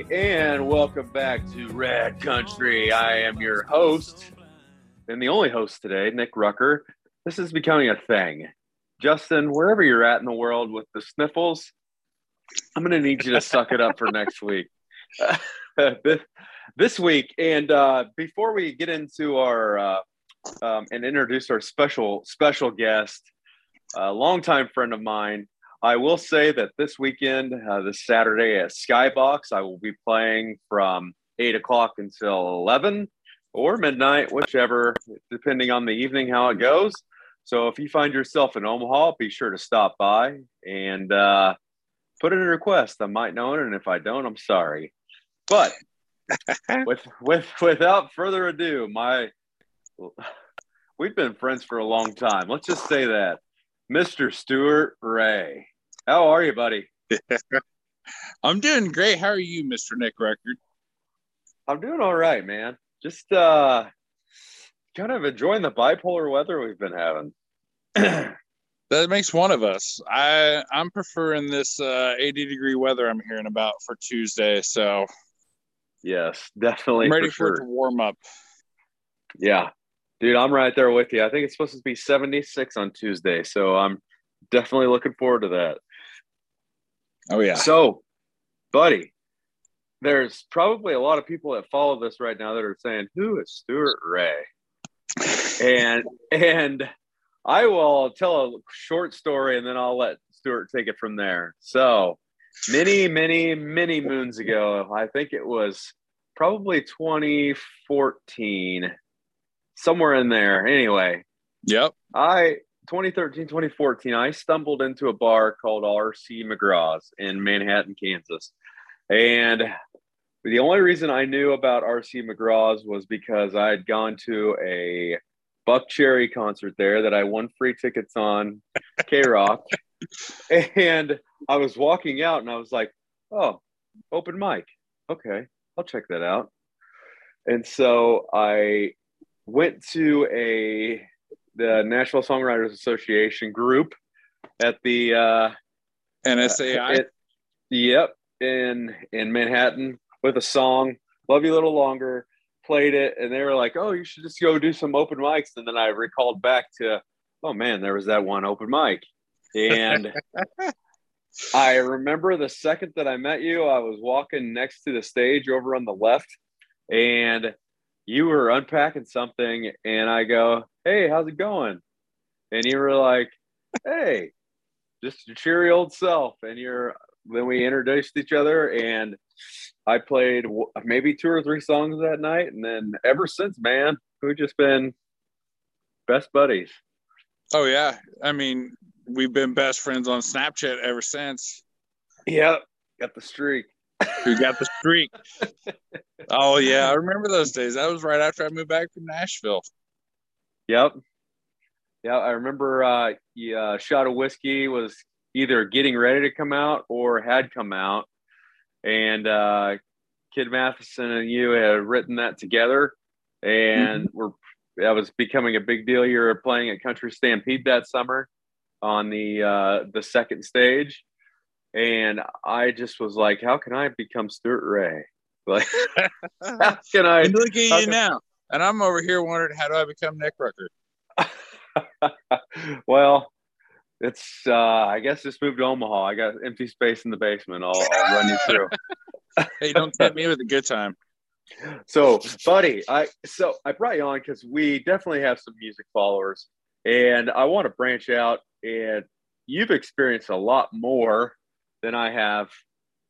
and welcome back to Rad Country. I am your host, and the only host today, Nick Rucker. This is becoming a thing. Justin, wherever you're at in the world with the sniffles, I'm going to need you to suck it up for next week. this week, and uh, before we get into our uh, um, and introduce our special special guest, a longtime friend of mine, I will say that this weekend, uh, this Saturday at Skybox, I will be playing from eight o'clock until eleven or midnight, whichever, depending on the evening how it goes. So if you find yourself in Omaha, be sure to stop by and uh, put in a request. I might know it, and if I don't, I'm sorry. But with with without further ado, my we've been friends for a long time. Let's just say that, Mr. Stuart Ray. How are you, buddy? I'm doing great. How are you, Mr. Nick Rucker? I'm doing all right, man. Just uh kind of enjoying the bipolar weather we've been having. that makes one of us. I I'm preferring this uh 80 degree weather I'm hearing about for Tuesday, so yes, definitely. I'm ready for, for, sure. it to warm up. Yeah. Dude, I'm right there with you. I think it's supposed to be 76 on Tuesday, so I'm definitely looking forward to that. Oh yeah. So, buddy, there's probably a lot of people that follow this right now that are saying, "Who is Stuart Ray?" and and I will tell a short story and then I'll let Stuart take it from there. So, many, many, many moons ago, I think it was probably 2014, somewhere in there. Anyway, yep. I 2013, 2014, I stumbled into a bar called RC McGraw's in Manhattan, Kansas. And the only reason I knew about RC McGraw's was because I had gone to a Buckcherry concert there that I won free tickets on K Rock. and I was walking out and I was like, oh, open mic. Okay, I'll check that out. And so I went to a the Nashville Songwriters Association group at the uh, NSAI. It, yep, in in Manhattan with a song "Love You a Little Longer." Played it, and they were like, "Oh, you should just go do some open mics." And then I recalled back to, "Oh man, there was that one open mic," and. I remember the second that I met you, I was walking next to the stage over on the left, and you were unpacking something, and I go, hey, how's it going? And you were like, hey, just your cheery old self. And you're, then we introduced each other and I played maybe two or three songs that night. And then ever since, man, we've just been best buddies. Oh, yeah. I mean, we've been best friends on Snapchat ever since. Yep. Got the streak. Who got the streak? oh, yeah. I remember those days. That was right after I moved back from Nashville. Yep. Yeah, I remember uh, yeah, shot of whiskey was either getting ready to come out or had come out, and uh, Kid Matheson and you had written that together, and mm-hmm. we're that was becoming a big deal. You were playing at Country Stampede that summer on the uh, the second stage, and I just was like, "How can I become Stuart Ray? Like, how can I?" And look at you can, now. And I'm over here wondering how do I become Nick Rucker? well, it's uh, I guess just moved to Omaha. I got empty space in the basement. I'll, I'll run you through. hey, don't tempt me with a good time. So, buddy, I so I brought you on because we definitely have some music followers, and I want to branch out. And you've experienced a lot more than I have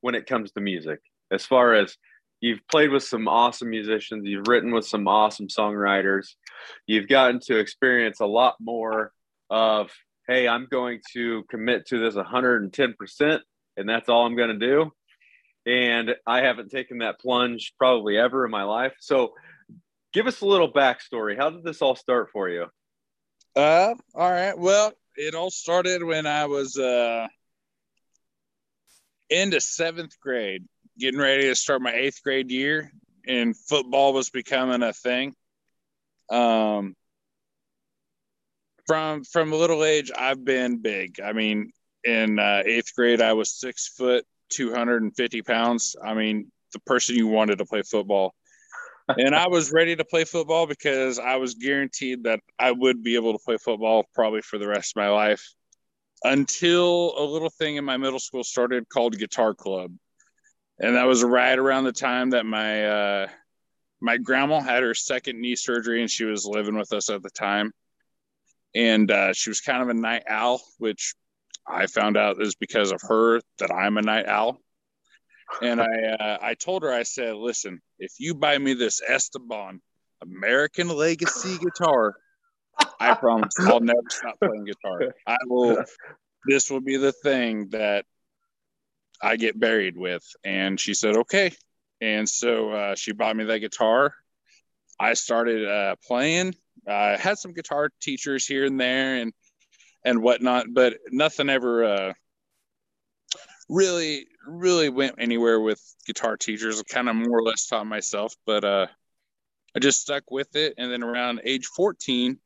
when it comes to music, as far as you've played with some awesome musicians you've written with some awesome songwriters you've gotten to experience a lot more of hey i'm going to commit to this 110% and that's all i'm going to do. And i haven't taken that plunge probably ever in my life. So give us a little backstory. How did this all start for you? Uh all right. Well it all started when i was uh into seventh grade getting ready to start my eighth grade year, and football was becoming a thing. Um, from from a little age, I've been big. I mean, in uh, eighth grade, I was six foot, two hundred and fifty pounds. I mean, the person you wanted to play football. and I was ready to play football because I was guaranteed that I would be able to play football probably for the rest of my life until a little thing in my middle school started called Guitar Club. And that was right around the time that my uh, my grandma had her second knee surgery and she was living with us at the time. And uh, she was kind of a night owl, which I found out is because of her that I'm a night owl. And I uh, I told her I said, listen, if you buy me this Esteban American Legacy guitar, I promise I'll never stop playing guitar. I will. This will be the thing that I get buried with. And she said, okay. And so uh, she bought me that guitar. I started uh, playing. I had some guitar teachers here and there, and and whatnot, but nothing ever uh, really really went anywhere with guitar teachers. I kind of more or less taught myself, but uh, I just stuck with it. And then around age 14,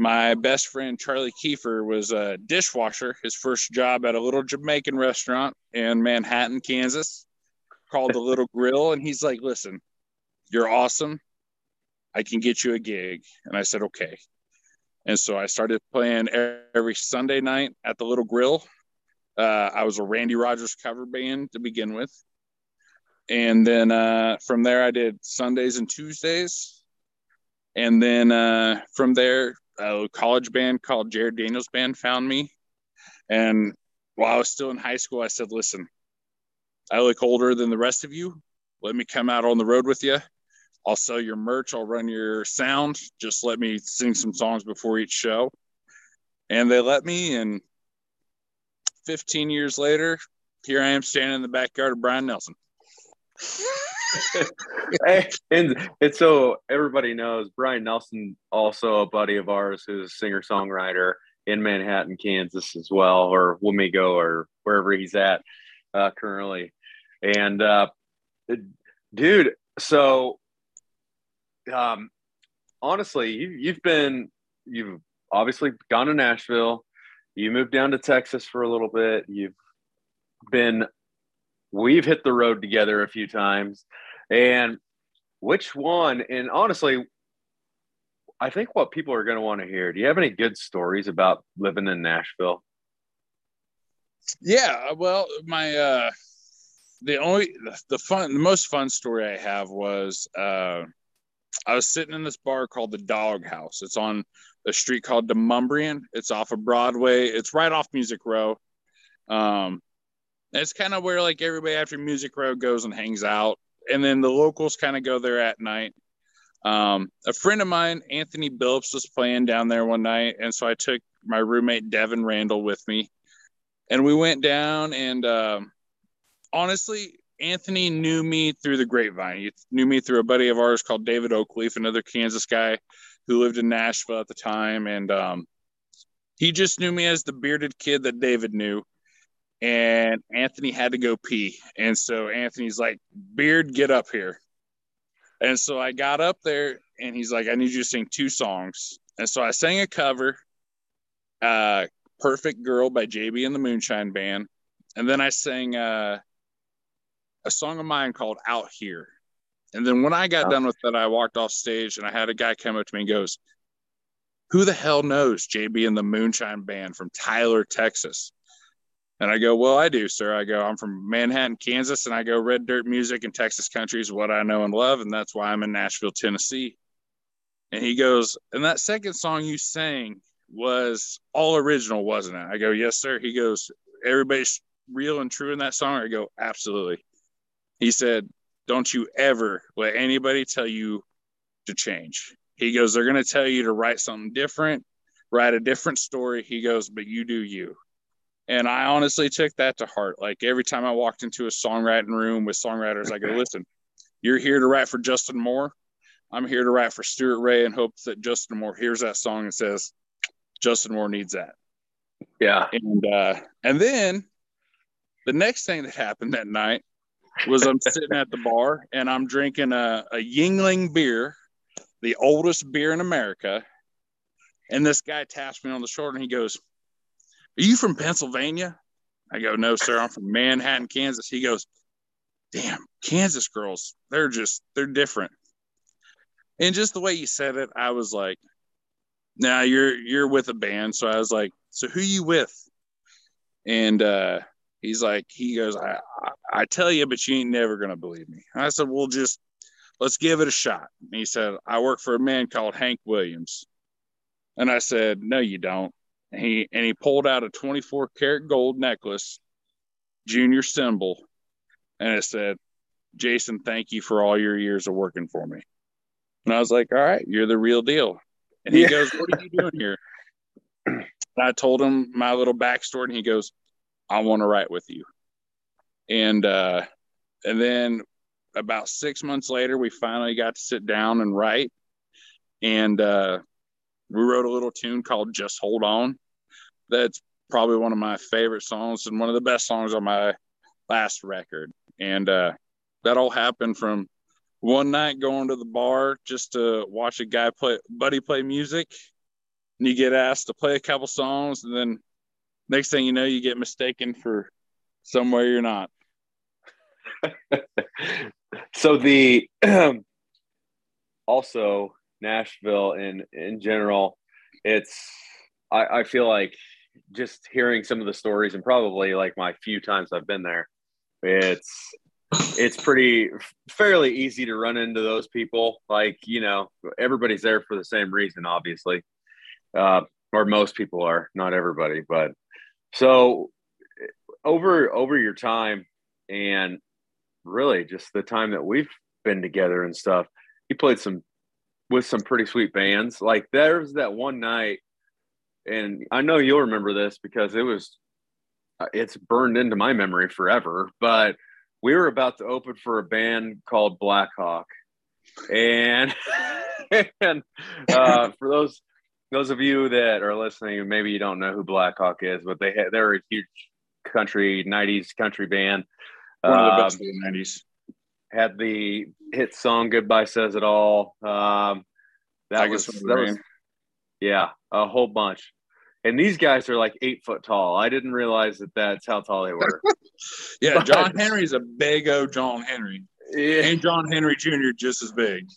my best friend Charlie Kiefer was a dishwasher. His first job at a little Jamaican restaurant in Manhattan, Kansas, called the Little Grill, and he's like, "Listen, you're awesome. I can get you a gig." And I said, "Okay." And so I started playing every Sunday night at the Little Grill. Uh, I was a Randy Rogers cover band to begin with. And then uh, from there, I did Sundays and Tuesdays. And then uh, from there, a college band called Jared Daniels Band found me. And while I was still in high school, I said, listen, I look older than the rest of you. Let me come out on the road with you. I'll sell your merch. I'll run your sound. Just let me sing some songs before each show. And they let me. And 15 years later, here I am standing in the backyard of Brian Nelson. And, and so everybody knows Brian Nelson, also a buddy of ours who's a singer songwriter in Manhattan, Kansas as well, or Wamego or wherever he's at uh, currently. And uh, dude, so um, honestly, you, you've been you've obviously gone to Nashville. You moved down to Texas for a little bit. You've been we've hit the road together a few times. And which one? And honestly, I think what people are going to want to hear. Do you have any good stories about living in Nashville? Yeah, well, my uh the only the fun the most fun story I have was uh I was sitting in this bar called the Dog House. It's on a street called Demonbreun. It's off of Broadway. It's right off Music Row. Um, it's kind of where like everybody after Music Row goes and hangs out, and then the locals kind of go there at night. Um, a friend of mine, Anthony Billups, was playing down there one night, and so I took my roommate Devin Randall with me, and we went down. And um, honestly, Anthony knew me through the grapevine. He knew me through a buddy of ours called David Oakleaf, another Kansas guy who lived in Nashville at the time, and um, he just knew me as the bearded kid that David knew and Anthony had to go pee. And so Anthony's like, Beard, get up here. And so I got up there and he's like, I need you to sing two songs. And so I sang a cover, uh, Perfect Girl by JB and the Moonshine Band. And then I sang uh, a song of mine called Out Here. And then when I got oh. done with that, I walked off stage and I had a guy come up to me and goes, Who the hell knows JB and the Moonshine Band from Tyler, Texas? And I go, Well, I do, sir. I go, I'm from Manhattan, Kansas, and I go, Red Dirt music and Texas country is what I know and love. And that's why I'm in Nashville, Tennessee. And he goes, And that second song you sang was all original, wasn't it? I go, Yes, sir. He goes, Everybody's real and true in that song. I go, Absolutely. He said, Don't you ever let anybody tell you to change. He goes, They're going to tell you to write something different, write a different story. He goes, But you do you. And I honestly took that to heart. Like every time I walked into a songwriting room with songwriters, I go, listen, you're here to write for Justin Moore. I'm here to write for Stuart Ray and hope that Justin Moore hears that song and says, Justin Moore needs that. Yeah. And uh, and then the next thing that happened that night was I'm sitting at the bar and I'm drinking a, a Yuengling beer, the oldest beer in America. And this guy taps me on the shoulder and he goes, are you from Pennsylvania? I go, No, sir. I'm from Manhattan, Kansas. He goes, damn, Kansas girls, they're just they're different. And just the way you said it, I was like, now you're you're with a band. So I was like, so who you with? And uh he's like, he goes, I, I, I tell you, but you ain't never gonna believe me. I said, well, just let's give it a shot. And he said, I work for a man called Hank Williams. And I said, no, you don't. And he and he pulled out a 24 karat gold necklace, junior symbol, and it said, Jason, thank you for all your years of working for me. And I was like, all right, you're the real deal. And he yeah. goes, What are you doing here? And I told him my little backstory, and he goes, I want to write with you. And uh, and then about six months later, we finally got to sit down and write. And uh, we wrote a little tune called Just Hold On. That's probably one of my favorite songs and one of the best songs on my last record. And uh, that all happened from one night going to the bar just to watch a guy play buddy play music and you get asked to play a couple songs and then next thing you know you get mistaken for somewhere you're not so the also nashville in in general it's I, I feel like just hearing some of the stories and probably like my few times i've been there it's it's pretty fairly easy to run into those people. Like, you know, everybody's there for the same reason, obviously. Uh, or most people are, not everybody, but so over over your time and really just the time that we've been together and stuff, you played some with some pretty sweet bands. Like there's that one night, and I know you'll remember this because it was it's burned into my memory forever, but we were about to open for a band called Blackhawk, and and uh, for those those of you that are listening, maybe you don't know who Blackhawk is, but they had, they're a huge country '90s country band. One of the best um, of the '90s. Had the hit song "Goodbye Says It All." Um, that was, that was yeah, a whole bunch. And these guys are like eight foot tall. I didn't realize that that's how tall they were. yeah, but, John Henry's a big O John Henry. Yeah. And John Henry Jr. just as big.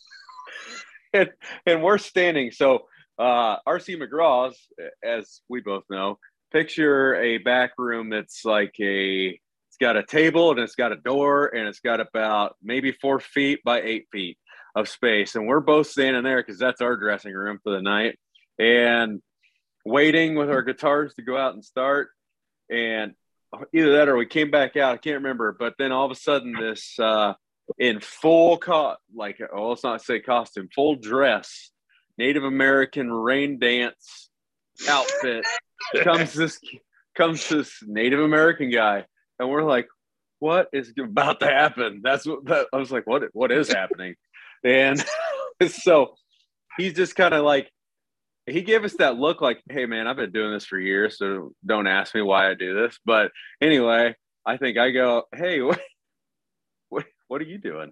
And, and we're standing. So uh, RC McGraw's, as we both know, picture a back room that's like a it's got a table and it's got a door and it's got about maybe four feet by eight feet of space. And we're both standing there because that's our dressing room for the night. And waiting with our guitars to go out and start. And either that or we came back out. I can't remember. But then all of a sudden, this uh, in full co like oh, let's not say costume, full dress, Native American rain dance outfit comes this comes this Native American guy, and we're like, what is about to happen? That's what that, I was like, what what is happening? And so he's just kind of like he gave us that look like, hey man, I've been doing this for years, so don't ask me why I do this. But anyway, I think I go, hey, what, what, what are you doing?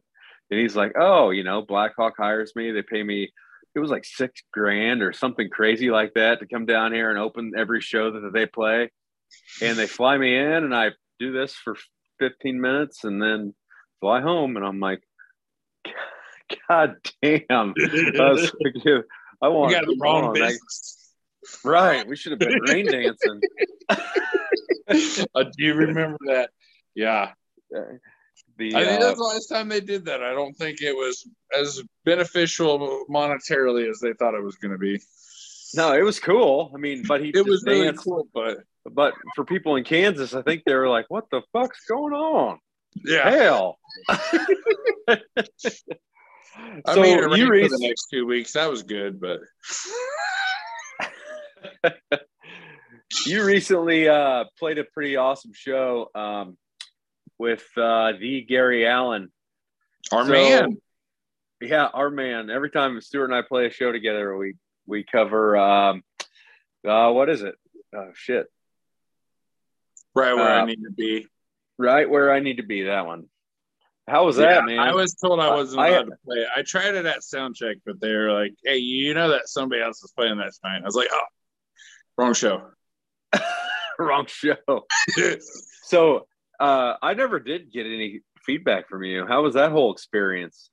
And he's like, oh, you know, Blackhawk hires me. They pay me, it was like six grand or something crazy like that to come down here and open every show that they play. And they fly me in and I do this for 15 minutes and then fly home. And I'm like, God damn. I want. You got the wrong business. Right. We should have been rain dancing. uh, do you remember that? Yeah. The, I think uh, that's the last time they did that. I don't think it was as beneficial monetarily as they thought it was going to be. No, it was cool. I mean, but he it was really cool. But but for people in Kansas, I think they were like, "What the fuck's going on?" Yeah, hell. I so mean, you re- for the next two weeks. That was good, but you recently uh, played a pretty awesome show um, with uh, the Gary Allan, Our so, man. Yeah, our man. Every time Stuart and I play a show together, we we cover um, uh, what is it? Oh shit. Right where I uh, need to be. Right where I need to be. That one. How was yeah, that, man? I was told I wasn't allowed I, to play. I tried it at sound check, but they were like, "Hey, you know that somebody else is playing that tonight." I was like, "Oh, wrong show, wrong show." so uh, I never did get any feedback from you. How was that whole experience?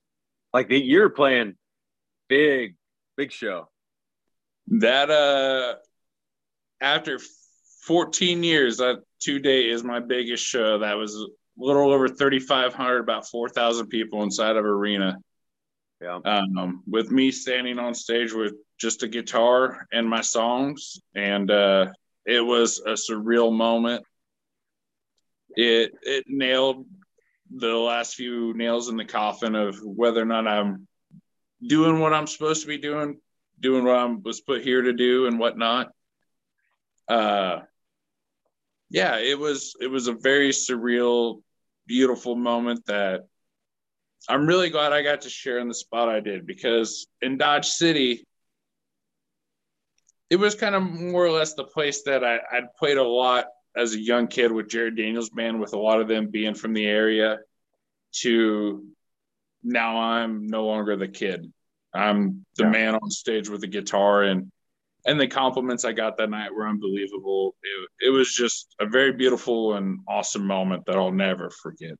Like the, you're playing big, big show. That uh, after 14 years, that two day is my biggest show. That was a little over 3,500, about 4,000 people inside of arena. Yeah. Um, with me standing on stage with just a guitar and my songs, and uh, it was a surreal moment. It it nailed the last few nails in the coffin of whether or not I'm doing what I'm supposed to be doing, doing what I was put here to do, and whatnot. Uh, yeah, it was it was a very surreal, beautiful moment that I'm really glad I got to share in the spot I did because in Dodge City, it was kind of more or less the place that I, I'd played a lot as a young kid with Jared Daniels band, with a lot of them being from the area, to now I'm no longer the kid. I'm the yeah. man on stage with the guitar and and the compliments I got that night were unbelievable. It, it was just a very beautiful and awesome moment that I'll never forget.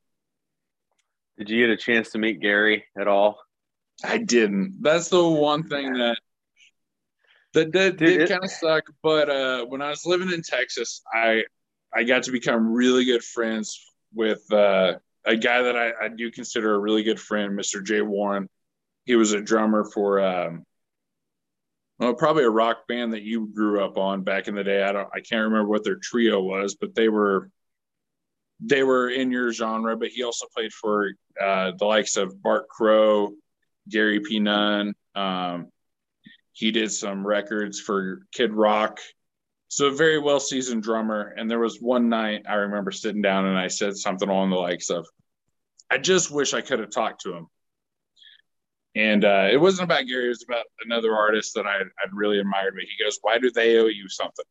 Did you get a chance to meet Gary at all? I didn't. That's the one thing that that did, did kind of suck. But uh, when I was living in Texas, I I got to become really good friends with uh, a guy that I, I, do consider a really good friend, Mr. Jay Warren. He was a drummer for um, well, probably a rock band that you grew up on back in the day. I don't I can't remember what their trio was, but they were they were in your genre, but he also played for uh, the likes of Bart Crow, Gary P. Nunn. Um, he did some records for Kid Rock. So a very well seasoned drummer. And there was one night I remember sitting down and I said something along the likes of, I just wish I could have talked to him. And uh, it wasn't about Gary, it was about another artist that I, I'd really admired. But he goes, Why do they owe you something?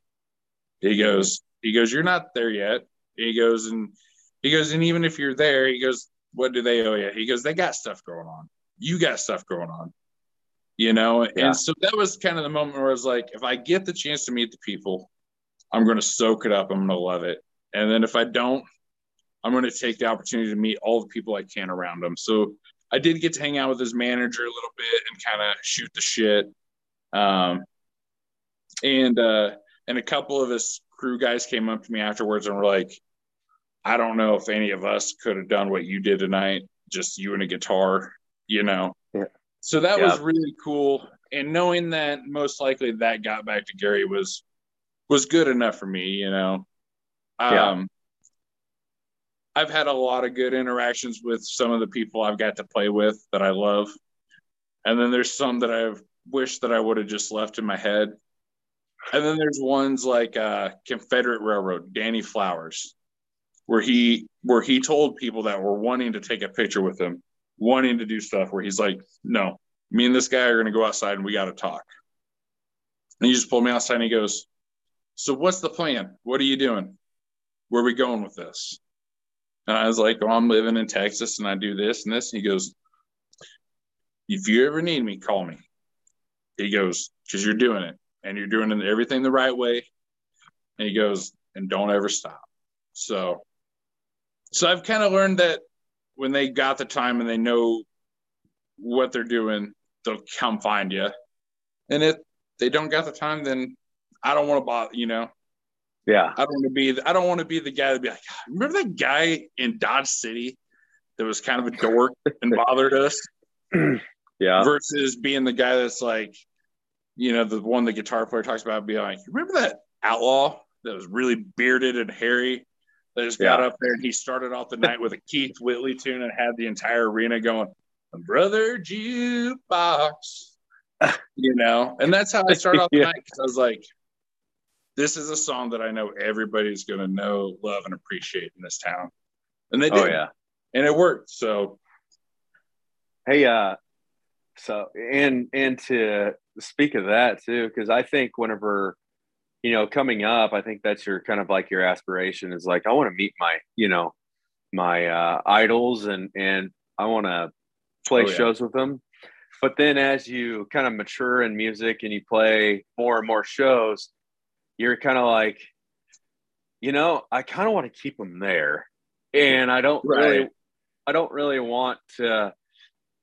He goes, he goes, You're not there yet. He goes, and he goes, and even if you're there, he goes, what do they owe you? He goes, they got stuff going on. You got stuff going on. You know, yeah. and so that was kind of the moment where I was like, if I get the chance to meet the people, I'm going to soak it up. I'm going to love it. And then if I don't, I'm going to take the opportunity to meet all the people I can around them. So I did get to hang out with his manager a little bit and kind of shoot the shit. Um, and uh, and a couple of his crew guys came up to me afterwards and were like, I don't know if any of us could have done what you did tonight, just you and a guitar, you know. Yeah. So that yeah. was really cool. And knowing that most likely that got back to Gary was was good enough for me, you know. Um yeah. I've had a lot of good interactions with some of the people I've got to play with that I love. And then there's some that I've wished that I would have just left in my head. And then there's ones like uh, Confederate Railroad, Danny Flowers where he where he told people that were wanting to take a picture with him, wanting to do stuff where he's like, "No, me and this guy are going to go outside and we got to talk." And he just pulled me outside and he goes, "So what's the plan? What are you doing? Where are we going with this?" And I was like, "Oh, I'm living in Texas and I do this and this." And he goes, "If you ever need me, call me." He goes, "Because you're doing it and you're doing everything the right way." And he goes, "And don't ever stop." So so I've kind of learned that when they got the time and they know what they're doing, they'll come find you. And if they don't got the time, then I don't want to bother, you know. Yeah. I don't want to be I don't want to be the guy that be like, ah, remember that guy in Dodge City that was kind of a dork and bothered us? yeah. Versus being the guy that's like, you know, the one the guitar player talks about being like, remember that outlaw that was really bearded and hairy that just got up there and he started off the night with a Keith Whitley tune and had the entire arena going, Brother Jukebox. you know, and that's how I started off the yeah. night because I was like, this is a song that I know everybody's going to know, love, and appreciate in this town. And they did. Oh, yeah. And it worked. So, hey, uh, so, and, and to speak of that too, because I think whenever, you know, coming up, I think that's your kind of like your aspiration is like, I want to meet my, you know, my uh, idols and, and I want to play oh, yeah. shows with them. But then as you kind of mature in music and you play more and more shows, you're kind of like, you know, I kind of want to keep them there. And I don't right. really, I don't really want to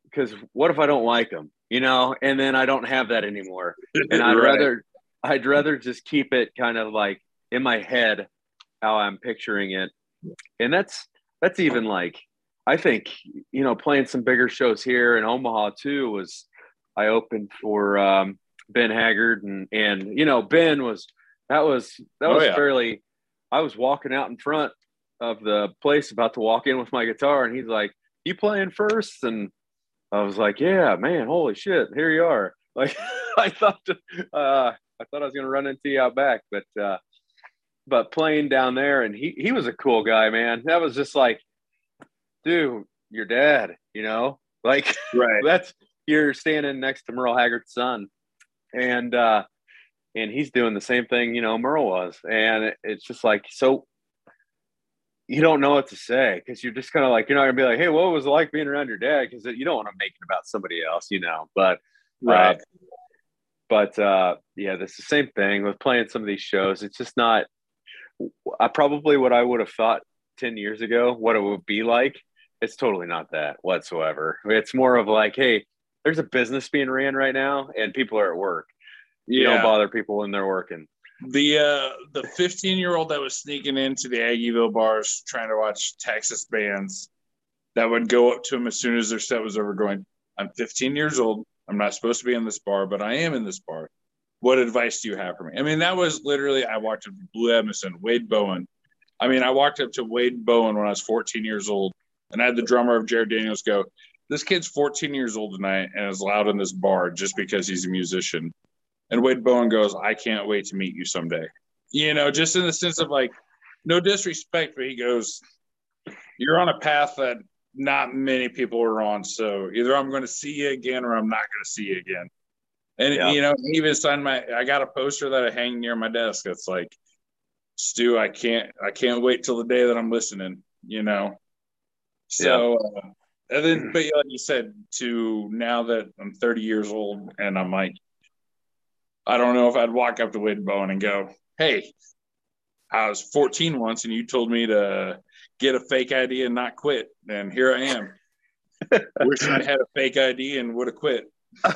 because what if I don't like them, you know? And then I don't have that anymore, and I'd right. rather I'd rather just keep it kind of like in my head how I'm picturing it, and that's that's even like I think you know playing some bigger shows here in Omaha too was I opened for um, Ben Haggard and and you know Ben was that was that oh, was yeah. fairly I was walking out in front of the place about to walk in with my guitar and he's like you playing first? And I was like yeah man holy shit here you are. Like I thought uh, I thought I was gonna run into you out back but uh, but playing down there and he he was a cool guy man. That was just like dude your dad you know? Like right. that's you're standing next to Merle Haggard's son. And uh and he's doing the same thing you know merle was. And it's just like so you don't know what to say because you're just kind of like you're not gonna be like hey what was it like being around your dad? Because you don't want to make it about somebody else you know but uh, right. uh, but uh yeah that's the same thing with playing some of these shows. It's just not i probably what i would have thought 10 years ago what it would be like it's totally not that whatsoever. It's more of like hey there's a business being ran right now and people are at work you yeah. don't bother people when they're working. The uh the 15 year old that was sneaking into the Aggieville bars trying to watch Texas bands that would go up to him as soon as their set was over, going, I'm 15 years old. I'm not supposed to be in this bar, but I am in this bar. What advice do you have for me? I mean, that was literally I walked up to Blue Edmondson, Wade Bowen. I mean, I walked up to Wade Bowen when I was 14 years old, and I had the drummer of Jared Daniels go, This kid's 14 years old tonight and is loud in this bar just because he's a musician. And Wade Bowen goes, I can't wait to meet you someday. You know, just in the sense of like, no disrespect, but he goes, You're on a path that not many people are on. So either I'm going to see you again or I'm not going to see you again. And, yeah. you know, even signed my, I got a poster that I hang near my desk. It's like, Stu, I can't, I can't wait till the day that I'm listening, you know? So, yeah. uh, and then, but like you said, to now that I'm 30 years old and I'm like, I don't know if I'd walk up to Wade Bowen and go, "Hey, I was 14 once, and you told me to get a fake ID and not quit, and here I am. Wish I had a fake ID and would have quit."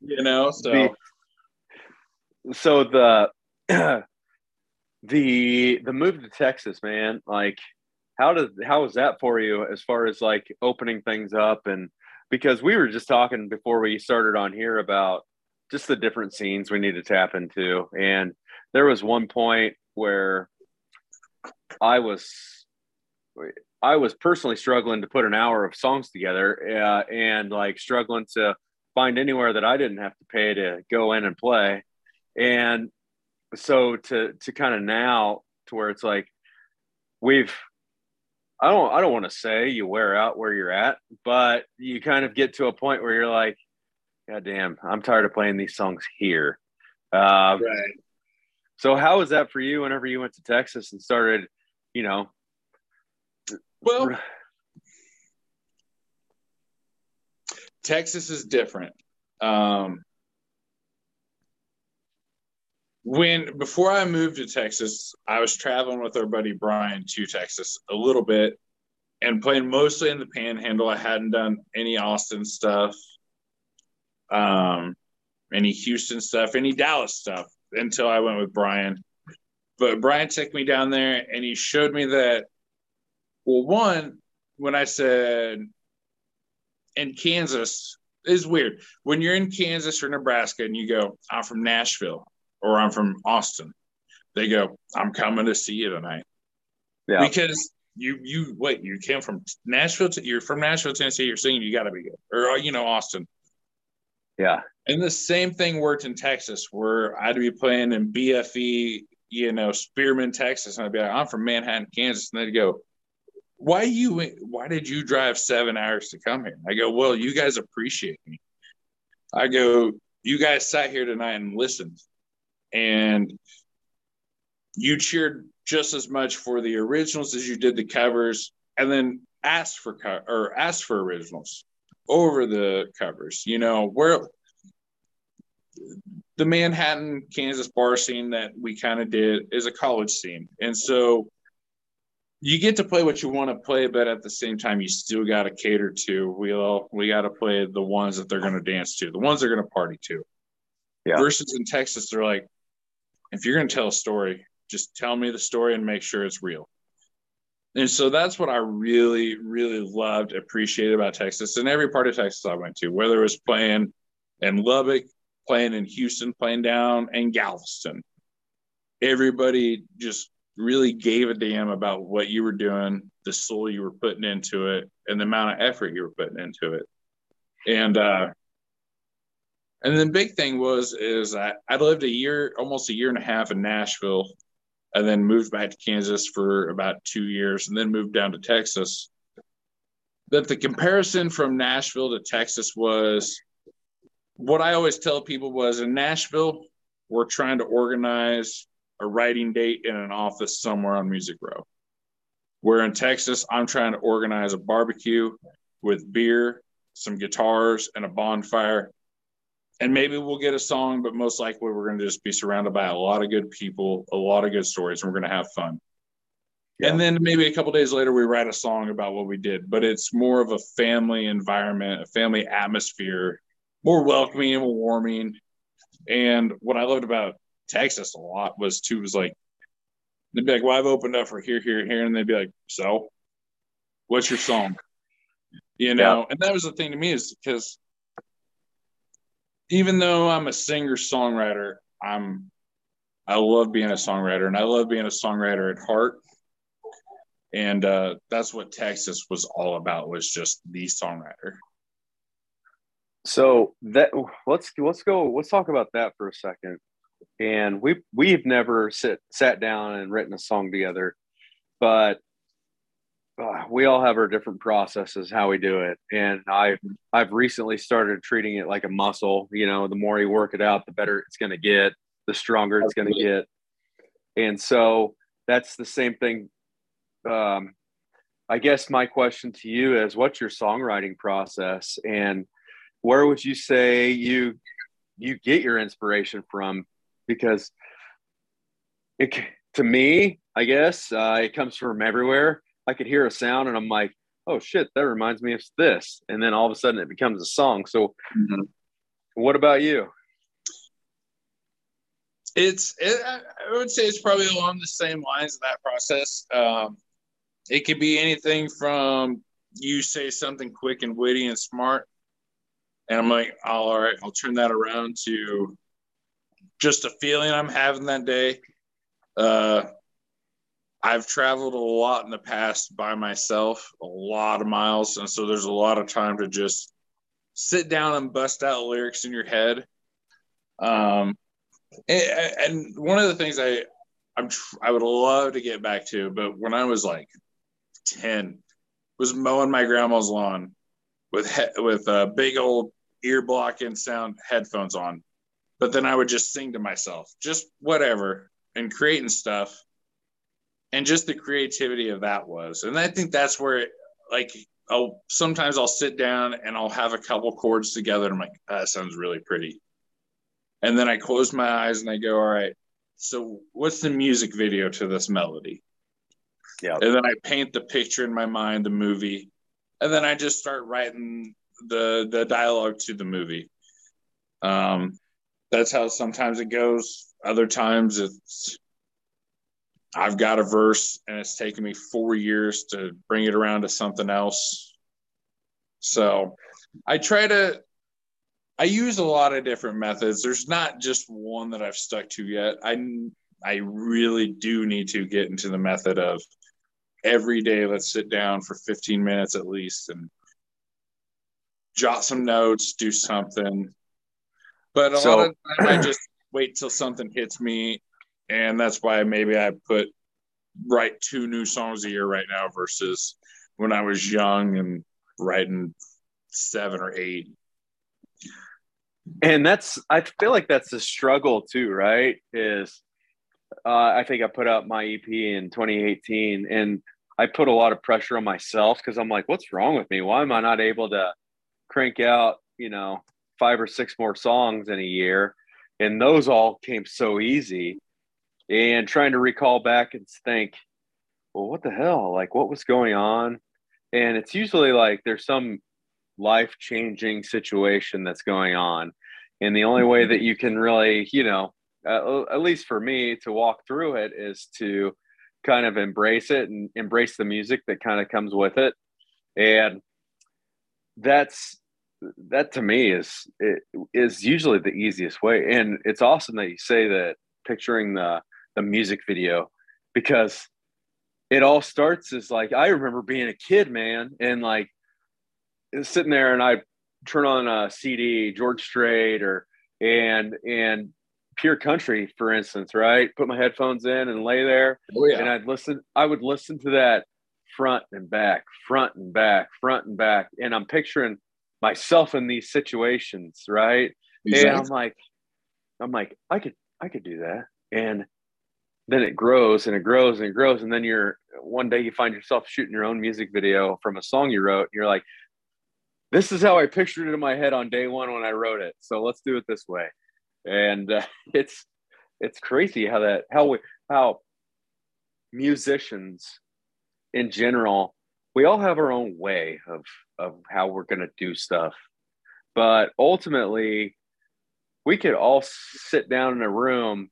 you know, so so the the the move to Texas, man, like how does how was that for you as far as like opening things up and because we were just talking before we started on here about just the different scenes we need to tap into. And there was one point where I was I was personally struggling to put an hour of songs together uh, and like struggling to find anywhere that I didn't have to pay to go in and play. And so to to kind of now to where it's like we've I don't I don't want to say you wear out where you're at, but you kind of get to a point where you're like, God damn, I'm tired of playing these songs here. Um, right. So how was that for you whenever you went to Texas and started, you know? Well, Texas is different. Um, when before I moved to Texas, I was traveling with our buddy Brian to Texas a little bit and playing mostly in the panhandle. I hadn't done any Austin stuff, um, any Houston stuff, any Dallas stuff until I went with Brian. But Brian took me down there and he showed me that well, one, when I said in Kansas is weird. When you're in Kansas or Nebraska and you go, I'm from Nashville, or I'm from Austin. They go, I'm coming to see you tonight. Yeah. Because you you wait, you came from Nashville to you're from Nashville, Tennessee, you're singing, you gotta be good. Or uh, you know, Austin. Yeah. And the same thing worked in Texas where I'd be playing in BFE, you know, Spearman, Texas, and I'd be like, I'm from Manhattan, Kansas. And they'd go, Why you why did you drive seven hours to come here? I go, Well, you guys appreciate me. I go, You guys sat here tonight and listened and you cheered just as much for the originals as you did the covers, and then asked for co- or asked for originals over the covers. You know where the Manhattan, Kansas bar scene that we kind of did is a college scene, and so you get to play what you want to play, but at the same time, you still got to cater to. We all we got to play the ones that they're going to dance to, the ones they're going to party to. Yeah. Versus in Texas, they're like, if you're going to tell a story, just tell me the story and make sure it's real. And so that's what I really, really loved, appreciated about Texas and every part of Texas I went to, whether it was playing in Lubbock, playing in Houston, playing down in Galveston. Everybody just really gave a damn about what you were doing, the soul you were putting into it, and the amount of effort you were putting into it. And uh and the big thing was is I, I lived a year, almost a year and a half in Nashville, and then moved back to Kansas for about two years, and then moved down to Texas. That the comparison from Nashville to Texas was what I always tell people was in Nashville, we're trying to organize a writing date in an office somewhere on Music Row. Where in Texas, I'm trying to organize a barbecue with beer, some guitars, and a bonfire. And maybe we'll get a song, but most likely we're going to just be surrounded by a lot of good people, a lot of good stories, and we're going to have fun. Yeah. And then maybe a couple days later, we write a song about what we did, but it's more of a family environment, a family atmosphere, more welcoming and warming. And what I loved about Texas a lot was too was like they'd be like, "Well, I've opened up for here, here, here," and they'd be like, "So, what's your song?" You know, yeah. and that was the thing to me is because even though I'm a singer songwriter, I'm I love being a songwriter, and I love being a songwriter at heart. And uh, that's what Texas was all about was just the songwriter. So that let's let's go let's talk about that for a second and we we've never sit sat down and written a song together, but uh, we all have our different processes how we do it. And i i've recently started treating it like a muscle. You know the more you work it out the better it's going to get the stronger it's going to get. And so that's the same thing. Um, i guess my question to you is what's your songwriting process? And where would you say you you get your inspiration from? Because it to me, I guess uh, it comes from everywhere. I could hear a sound and I'm like, oh shit, that reminds me of this, and then all of a sudden it becomes a song. So, mm-hmm. what about you? It's it, I would say it's probably along the same lines of that process. Um, it could be anything from you say something quick and witty and smart, and I'm like, all right, I'll turn that around to just a feeling I'm having that day. Uh, I've traveled a lot in the past by myself, a lot of miles, and so there's a lot of time to just sit down and bust out lyrics in your head. Um, and, and one of the things I I'm tr- I would love to get back to, but when I was like ten, was mowing my grandma's lawn with he- with a big old ear blocking sound headphones on but then I would just sing to myself, just whatever, and creating stuff. And just the creativity of that was. And I think that's where, it, like, I'll sometimes I'll sit down and I'll have a couple chords together. And I'm like, that sounds really pretty. And then I close my eyes and I go, all right, so what's the music video to this melody? Yeah. And then I paint the picture in my mind, the movie, and then I just start writing the the dialogue to the movie. Um, that's how sometimes it goes. Other times it's I've got a verse and it's taken me four years to bring it around to something else. So I try to I use a lot of different methods. There's not just one that I've stuck to yet. I I really do need to get into the method of every day let's sit down for 15 minutes at least and jot some notes, do something, but a so, lot of time I just wait till something hits me, and that's why maybe I put write two new songs a year right now versus when I was young and writing seven or eight. And that's I feel like that's the struggle too, right? Is uh, I think I put out my EP in 2018, and I put a lot of pressure on myself because I'm like, what's wrong with me? Why am I not able to crank out, you know, five or six more songs in a year, and those all came so easy. And trying to recall back and think, well, what the hell? Like, what was going on? And it's usually like there's some life changing situation that's going on. And the only way that you can really, you know, uh, at least for me to walk through it is to kind of embrace it and embrace the music that kind of comes with it. And that's that to me is is usually the easiest way. And it's awesome that you say that picturing the the music video because it all starts as like I remember being a kid, man, and like sitting there and I turn on a CD, George Strait or and and pure country, for instance, right? Put my headphones in and lay there. Oh, yeah. And I'd listen, I would listen to that front and back, front and back, front and back. And I'm picturing myself in these situations, right? Exactly. And I'm like, I'm like, I could, I could do that. And then it grows and it grows and it grows. And then you're one day you find yourself shooting your own music video from a song you wrote. And you're like, this is how I pictured it in my head on day one when I wrote it. So let's do it this way. And uh, it's it's crazy how that how we how musicians in general we all have our own way of of how we're going to do stuff but ultimately we could all sit down in a room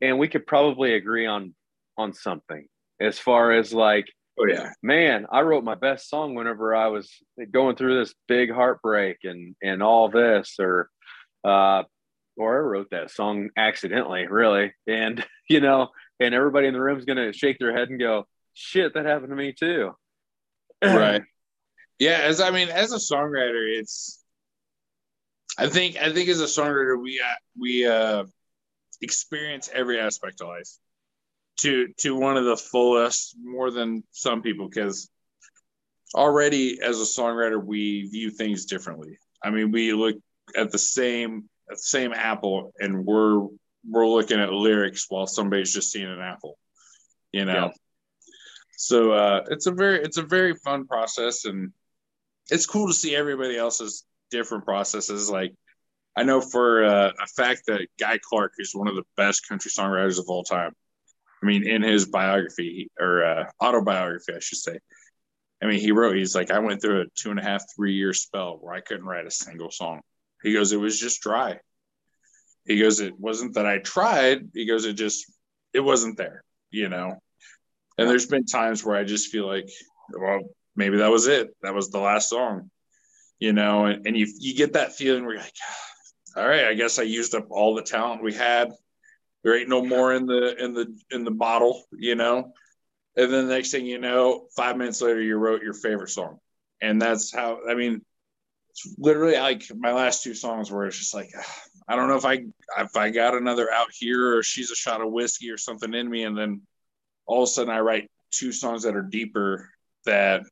and we could probably agree on on something as far as like oh yeah. man i wrote my best song whenever i was going through this big heartbreak and and all this or uh or i wrote that song accidentally really. And you know and everybody in the room is going to shake their head and go shit that happened to me too. Right. Yeah as i mean as a songwriter it's i think i think as a songwriter we uh, we uh experience every aspect of life to to one of the fullest more than some people because already as a songwriter we view things differently i mean we look at the same at the same apple and we're we're looking at lyrics while somebody's just seeing an apple you know yeah. so uh it's a very it's a very fun process and it's cool to see everybody else's different processes like i know for uh, a fact that guy clark is one of the best country songwriters of all time I mean, in his biography or uh, autobiography, I should say. I mean, he wrote, he's like, I went through a two and a half, three year spell where I couldn't write a single song. He goes, it was just dry. He goes, it wasn't that I tried. He goes, it just, it wasn't there, you know? And there's been times where I just feel like, well, maybe that was it. That was the last song, you know? And, and you, you get that feeling where you're like, all right, I guess I used up all the talent we had there ain't no more in the in the in the bottle, you know. And then the next thing you know, five minutes later, you wrote your favorite song, and that's how. I mean, it's literally like my last two songs where it's just like, I don't know if I if I got another out here or she's a shot of whiskey or something in me, and then all of a sudden I write two songs that are deeper that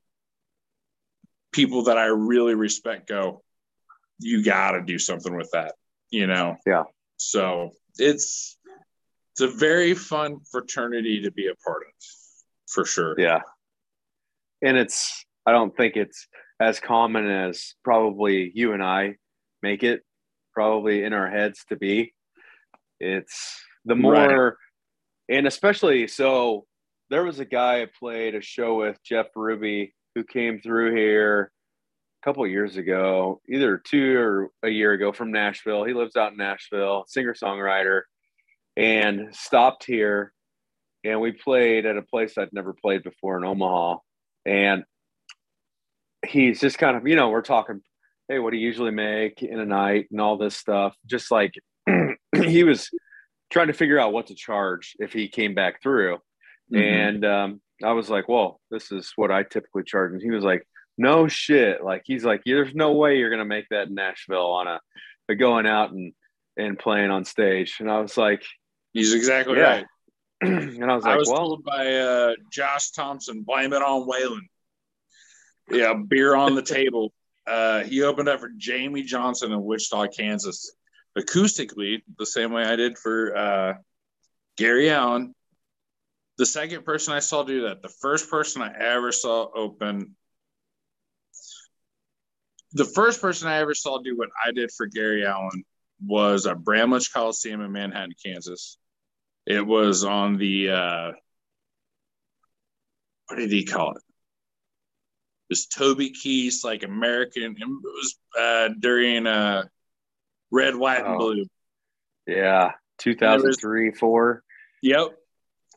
people that I really respect go, you got to do something with that, you know? Yeah. So it's it's a very fun fraternity to be a part of for sure yeah and it's i don't think it's as common as probably you and i make it probably in our heads to be it's the more right. and especially so there was a guy i played a show with jeff ruby who came through here couple years ago either two or a year ago from nashville he lives out in nashville singer songwriter and stopped here and we played at a place I'd never played before in Omaha. And he's just kind of, you know, we're talking, hey, what do you usually make in a night and all this stuff. Just like he was trying to figure out what to charge if he came back through. Mm-hmm. And um, I was like, well, this is what I typically charge. And he was like, no shit. Like, he's like, there's no way you're going to make that in Nashville on a, a going out and, and playing on stage. And I was like, He's exactly yeah. right. and I was like, I was well, told by uh, Josh Thompson, blame it on Waylon. Yeah, beer on the table. Uh, he opened up for Jamey Johnson in Wichita, Kansas, acoustically, the same way I did for uh, Gary Allan. The second person I saw do that, the first person I ever saw open, the first person I ever saw do what I did for Gary Allan was at Bramlage Coliseum in Manhattan, Kansas. It was on the uh, what did he call it? It was Toby Keith, like American. It was uh, during uh, Red, White, and Oh. Blue. Yeah, two thousand three, four. Yep.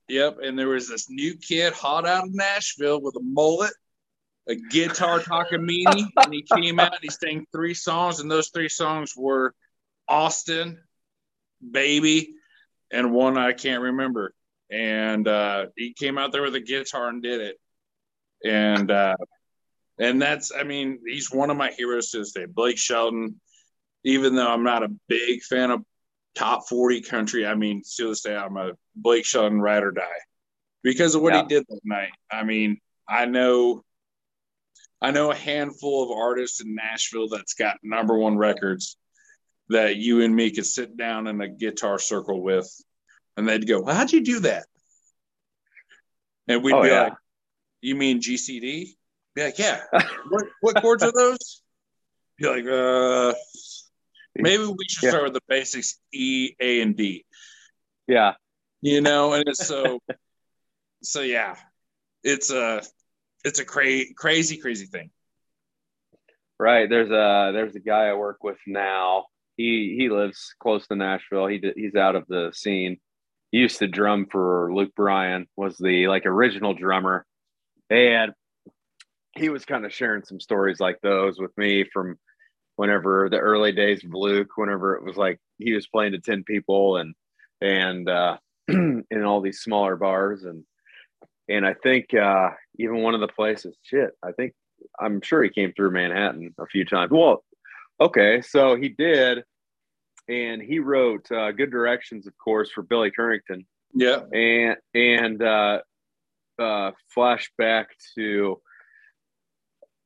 Yep. And there was this new kid hot out of Nashville with a mullet, a guitar talking meanie, and he came out and he sang three songs, and those three songs were Austin, Baby, and one I can't remember. And uh, he came out there with a guitar and did it. And uh, and that's I mean, he's one of my heroes to this day. Blake Shelton, even though I'm not a big fan of top 40 country. I mean, to this day, I'm a Blake Shelton ride or die because of what Yeah. he did that night. I mean, I know, I know a handful of artists in Nashville that's got number one records that you and me could sit down in a guitar circle with, and they'd go, well, "How'd you do that?" And we'd Oh, be yeah. like, "You mean GCD?" Be like, "Yeah." what, what chords are those? Be like, uh. Maybe we should Yeah. start with the basics E, A, and D. Yeah, You know, and it's so so yeah. It's a it's a cra- crazy, crazy thing. right. There's a there's a guy I work with now. He he lives close to Nashville. He he's out of the scene. He used to drum for Luke Bryan. Was the like original drummer, and he was kind of sharing some stories like those with me from whenever the early days of Luke, whenever it was like he was playing to 10 people and and uh in all these smaller bars and and I think uh even one of the places, shit, I think I'm sure he came through Manhattan a few times. Well, okay, so he did, and he wrote uh, "Good Directions," of course, for Billy Currington, Yeah. and and uh, uh, flashback to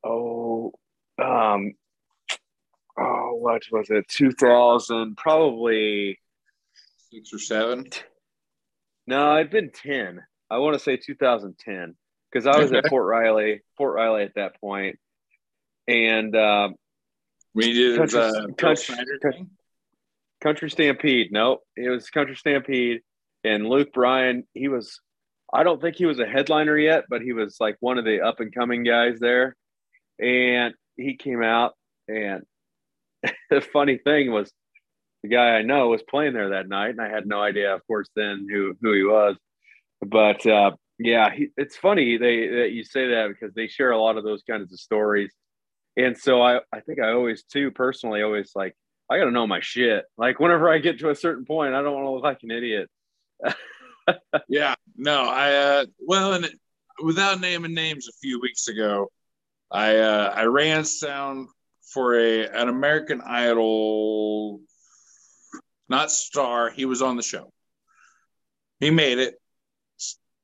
oh um oh what was it 2000 probably Six or seven. no it'd been 10 i want to say 2010 because i was at fort riley fort riley at that point and um We did Country- uh, country- country- Country Stampede. Nope, it was Country Stampede, and Luke Bryan. He was, I don't think he was a headliner yet, but he was like one of the up and coming guys there. And he came out, and the funny thing was, the guy I know was playing there that night, and I had no idea, of course, then who who he was. But uh, yeah, he, it's funny they that you say that because they share a lot of those kinds of stories. And so I, I think I always too personally always like I got to know my shit. Like whenever I get to a certain point, I don't want to look like an idiot. Yeah. No, I uh well and without naming names a few weeks ago, I uh I ran sound for a an American Idol not star, he was on the show. He made it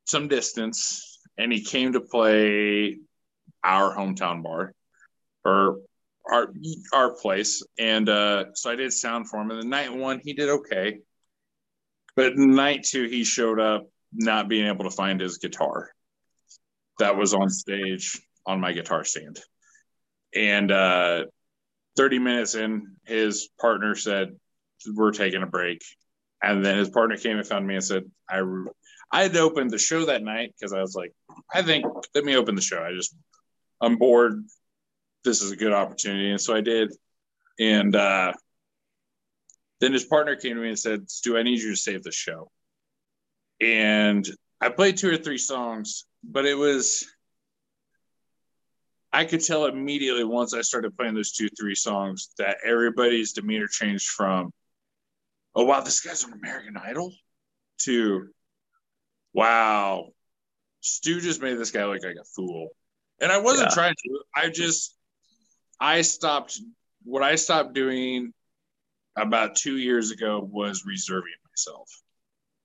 some distance and he came to play our hometown bar or our our place. And uh so I did sound for him. And the night one he did okay. But night two he showed up not being able to find his guitar. That was on stage on my guitar stand. And uh 30 minutes in his partner said we're taking a break. And then his partner came and found me and said i i had opened the show that night because i was like i think let me open the show. I just i'm bored. This is a good opportunity. And so i did. And uh then his partner came to me and said stu i need you to save the show. And i played two or three songs but it was i could tell immediately once i started playing those two three songs that everybody's demeanor changed from oh wow this guy's on american idol to wow. Stu just made this guy look like a fool. And i wasn't Yeah. trying to. I just i stopped what i stopped doing about two years ago was reserving myself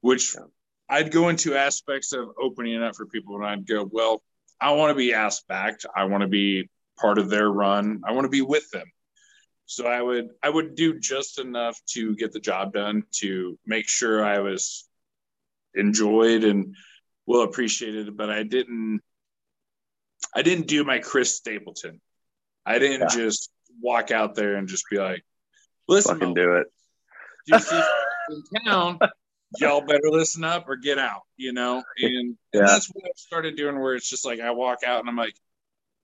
which Yeah. i'd go into aspects of opening it up for people and i'd go well i want to be asked back i want to be part of their run. I want to be with them. So i would i would do just enough to get the job done to make sure i was enjoyed and well appreciated it, but i didn't i didn't do my chris stapleton i didn't Yeah. just walk out there and just be like listen Fucking do it. you see in town y'all better listen up or get out, you know? And, yeah. and that's what I started doing where it's just like I walk out and I'm like,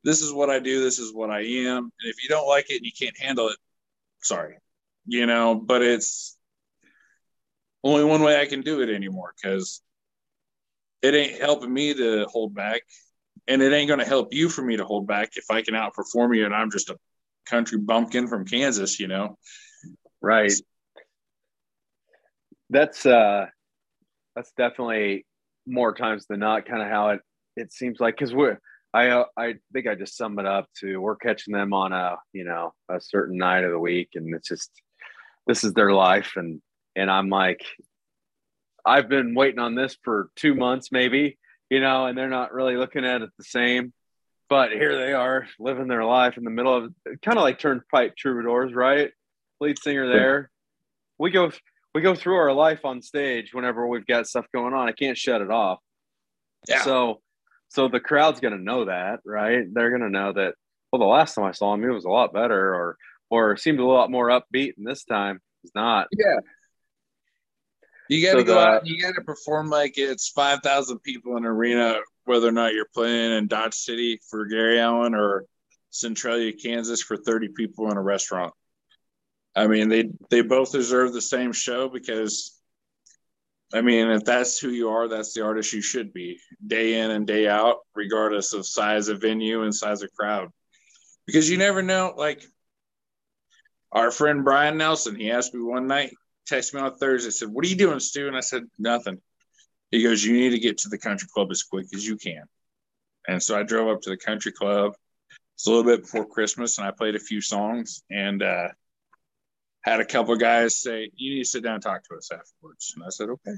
this is what I do, this is what I am. And if you don't like it and you can't handle it, sorry. You know, but it's only one way I can do it anymore because it ain't helping me to hold back. And it ain't going to help you for me to hold back if I can outperform you and I'm just a country bumpkin from Kansas, you know? Right that's uh that's definitely more times than not kind of how it it seems like because we're I uh, I think I just sum it up to we're catching them on a you know a certain night of the week and it's just this is their life and and I'm like I've been waiting on this for two months maybe you know and they're not really looking at it the same but here they are living their life in the middle of kind of like turnpike troubadours right lead singer there we go we go through our life on stage whenever we've got stuff going on. I can't shut it off. Yeah. So, so the crowd's going to know that, right? They're going to know that. Well, the last time I saw him, it was a lot better, or or seemed a lot more upbeat, and this time it's not. Yeah. You got to so go the, out. You got to perform like it's five thousand people in an arena, whether or not you're playing in Dodge City for Gary Allan or Centralia, Kansas, for thirty people in a restaurant. I mean, they they both deserve the same show because, I mean, if that's who you are, that's the artist you should be, day in and day out, regardless of size of venue and size of crowd, because you never know. Like our friend Brian Nelson, he asked me one night, texted me on Thursday, said, "What are you doing, Stu?" And I said, "Nothing." He goes, "You need to get to the country club as quick as you can." And so I drove up to the country club. It's a little bit before Christmas, and I played a few songs, and uh, had a couple of guys say, "You need to sit down and talk to us afterwards." And I said, "Okay."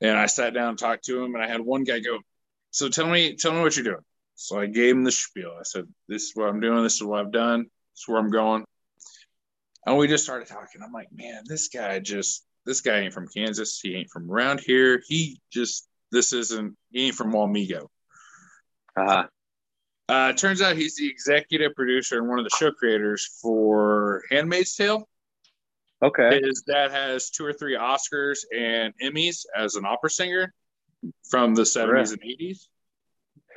And I sat down and talked to him, and I had one guy go, "So tell me, tell me what you're doing." So I gave him the spiel. I said, "This is what I'm doing. This is what I've done. This is where I'm going." And we just started talking. I'm like, "Man, this guy just this guy ain't from Kansas. He ain't from around here. He just this isn't. He ain't from Wamego." Uh-huh. Uh, turns out he's the executive producer and one of the show creators for Handmaid's Tale. Okay. His dad has two or three Oscars and Emmys as an opera singer from the 70s and 80s.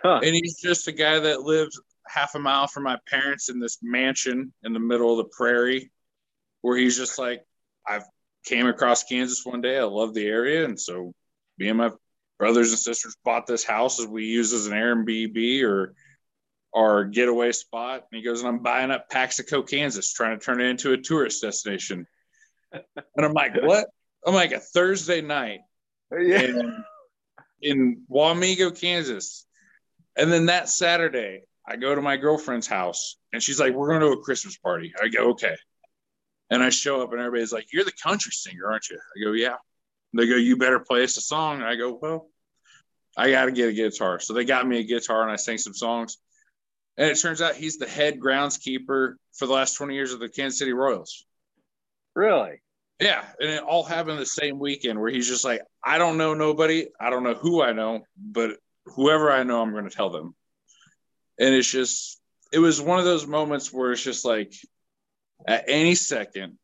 Huh. And he's just a guy that lives half a mile from my parents in this mansion in the middle of the prairie where he's just like, I've came across Kansas one day. I love the area. And so me and my brothers and sisters bought this house as we use as an Airbnb or our getaway spot. And he goes, and I'm buying up Paxico, Kansas, trying to turn it into a tourist destination. And I'm like, what? I'm like a Thursday night yeah. in, in Wamego, Kansas. And then that Saturday, I go to my girlfriend's house and she's like, we're going to a Christmas party. I go, okay. And I show up and everybody's like, you're the country singer, aren't you? I go, yeah. They go, you better play us a song. And I go, well, I got to get a guitar. So they got me a guitar and I sang some songs. And it turns out he's the head groundskeeper for the last 20 years of the Kansas City Royals. Really? Yeah. And it all happened the same weekend where he's just like, I don't know nobody. I don't know who I know, but whoever I know, I'm going to tell them. And it's just, it was one of those moments where it's just like, at any second,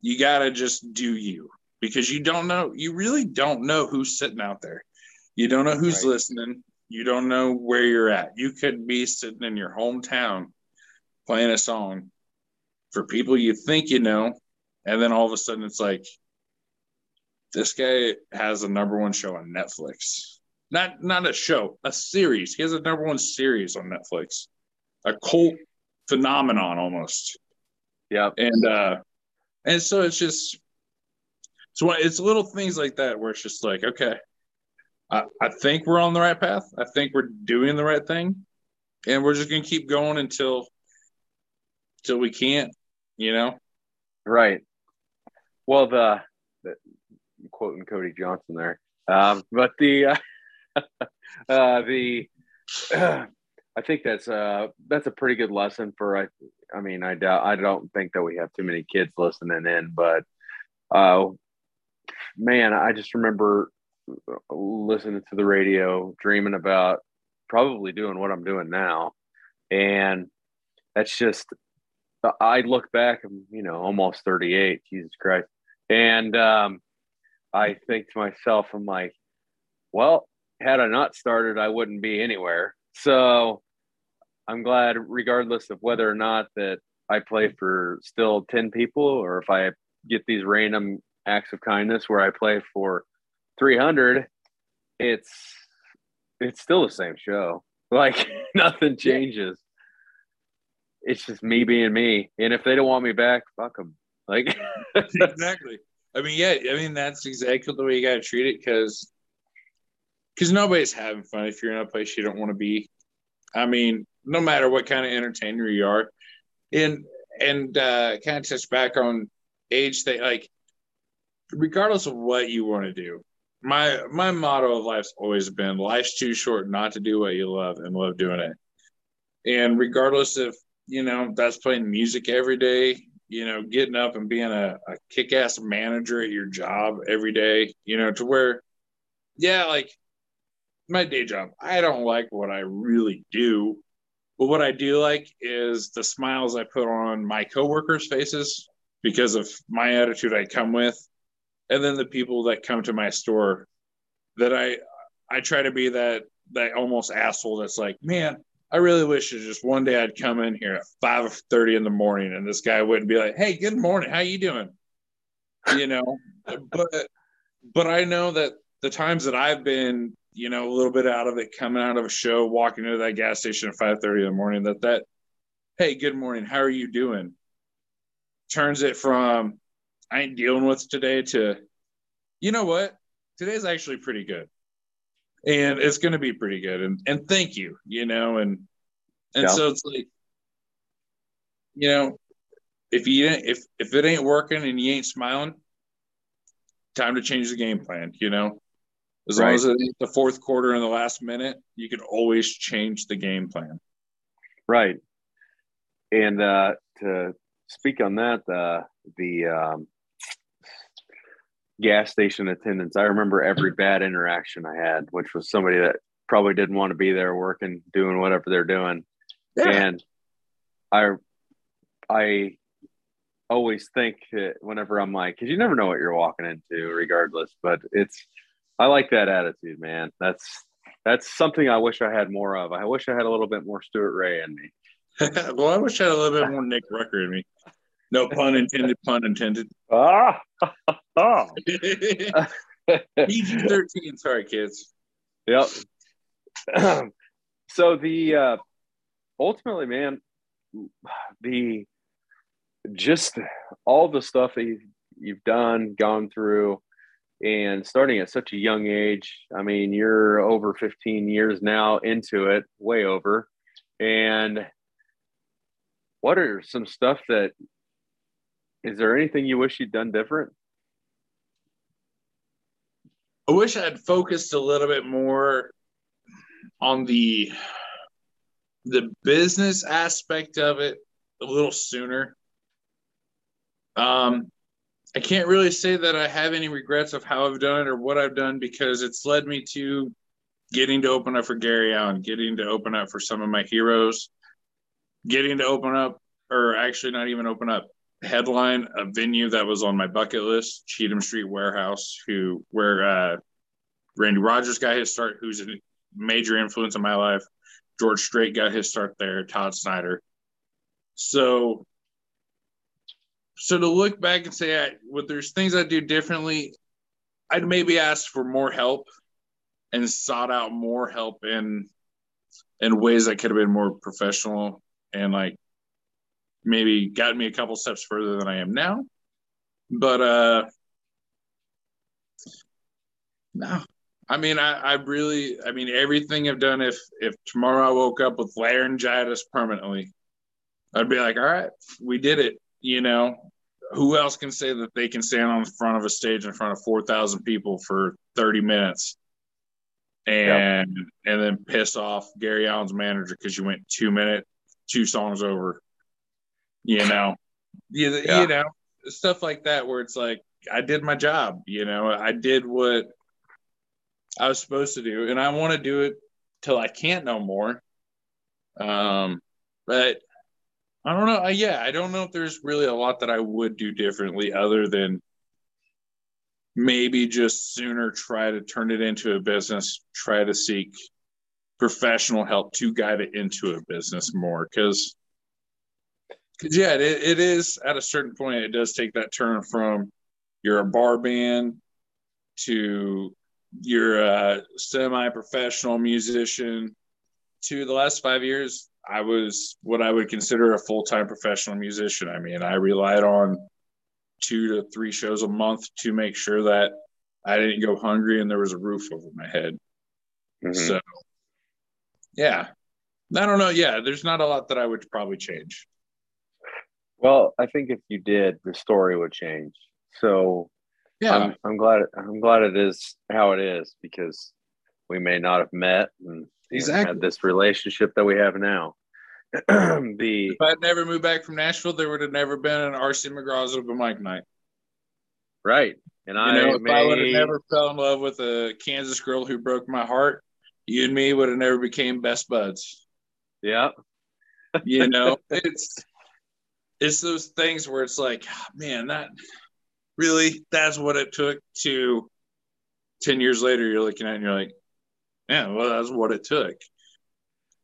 you got to just do you because you don't know, you really don't know who's sitting out there. You don't know who's right. listening. You don't know where you're at. You could be sitting in your hometown playing a song for people you think you know, and then all of a sudden it's like this guy has a number one show on Netflix. Not not a show, a series. He has a number one series on Netflix. A cult phenomenon almost. Yeah. And uh and so it's just so it's little things like that where it's just like, okay, I, I think we're on the right path. I think we're doing the right thing, and we're just gonna keep going until until we can't. You know. Right. Well, the, the quoting Cody Johnson there, um, but the uh, uh, the uh, I think that's uh that's a pretty good lesson for I I mean I doubt I don't think that we have too many kids listening in, but uh man, I just remember listening to the radio, dreaming about probably doing what I'm doing now. And that's just, I look back, I'm, you know, almost 38, Jesus Christ. And um, I think to myself, I'm like, well, had I not started, I wouldn't be anywhere. So I'm glad, regardless of whether or not that I play for still 10 people or if I get these random acts of kindness where I play for 300, it's it's still the same show. Like nothing changes. It's just me being me. And if they don't want me back, fuck them. Like exactly. I mean, yeah. I mean, that's exactly the way you got to treat it because because nobody's having fun if you're in a place you don't want to be. I mean, no matter what kind of entertainer you are, and and uh, kind of touch back on age thing, like regardless of what you want to do, my my motto of life's always been life's too short not to do what you love and love doing it. And regardless if you know that's playing music every day, you know, getting up and being a, a kick-ass manager at your job every day, you know, to where, yeah, like my day job, I don't like what I really do, but what I do like is the smiles I put on my coworkers' faces because of my attitude I come with and then the people that come to my store that I I try to be that that almost asshole that's like, man, I really wish that just one day I'd come in here at five thirty in the morning and this guy wouldn't be like, Hey, good morning, how you doing? You know, but but I know that the times that I've been, you know, a little bit out of it, coming out of a show, walking into that gas station at five thirty in the morning, that that, hey, good morning, how are you doing? Turns it from I ain't dealing with today to, you know what? Today's actually pretty good. And it's going to be pretty good. And, and thank you, you know, and, and yeah. so it's like, you know, if you if if it ain't working and you ain't smiling, time to change the game plan. You know, as right. long as it's the fourth quarter in the last minute, you can always change the game plan. Right. And uh, to speak on that, uh, the um, gas station attendants. I remember every bad interaction I had, which was somebody that probably didn't want to be there working, doing whatever they're doing. Yeah. And I, I always think whenever I'm like, cause you never know what you're walking into regardless, but it's, I like that attitude, man. That's, that's something I wish I had more of. I wish I had a little bit more Stuart Ray in me. well, I wish I had a little bit more Nick Rucker in me. No pun intended. Pun intended. Ah. PG thirteen. Sorry, kids. Yep. so the uh, ultimately, man, the just all the stuff that you've, you've done, gone through, and starting at such a young age. I mean, you're over 15 years now into it, way over. And what are some stuff that is there anything you wish you'd done different? I wish I'd focused a little bit more on the the business aspect of it a little sooner. Um, I can't really say that I have any regrets of how I've done it or what I've done because it's led me to getting to open up for Gary Allan, getting to open up for some of my heroes, getting to open up, or actually not even open up, headline a venue that was on my bucket list, Cheatham Street Warehouse, who where uh, Randy Rogers got his start, who's a major influence in my life. George Strait got his start there. Todd Snider. So, so to look back and say, I, well, there's things I do differently. I'd maybe ask for more help and sought out more help in in ways that could have been more professional and like maybe got me a couple steps further than I am now. But uh no. I mean I, I really I mean everything I've done if if tomorrow I woke up with laryngitis permanently, I'd be like, all right, we did it. You know, who else can say that they can stand on the front of a stage in front of 4,000 people for 30 minutes and yep. and then piss off Gary Allan's manager because you went two minute, two songs over you know, you, yeah. you know, stuff like that where it's like I did my job, you know, I did what I was supposed to do, and I want to do it till I can't no more. Um, but I don't know. Yeah, I don't know if there's really a lot that I would do differently other than maybe just sooner try to turn it into a business, try to seek professional help to guide it into a business more because because yeah it, it is at a certain point it does take that turn from you're a bar band to you're a semi-professional musician to the last five years i was what i would consider a full-time professional musician. I mean i relied on two to three shows a month to make sure that i didn't go hungry and there was a roof over my head. Mm-hmm. so yeah. I don't know. Yeah there's not a lot that i would probably change. Well i think if you did the story would change. So yeah. I'm, I'm glad i'm glad it is how it is because we may not have met and exactly. had this relationship that we have now the if I'd never moved back from Nashville, there would have never been an RC McGraw's open mic night. Right. And you I know, if may... I would have never fell in love with a Kansas girl who broke my heart, you and me would have never became best buds. Yeah. you know, it's it's those things where it's like, man, that really that's what it took to 10 years later you're looking at and you're like, yeah, well, that's what it took.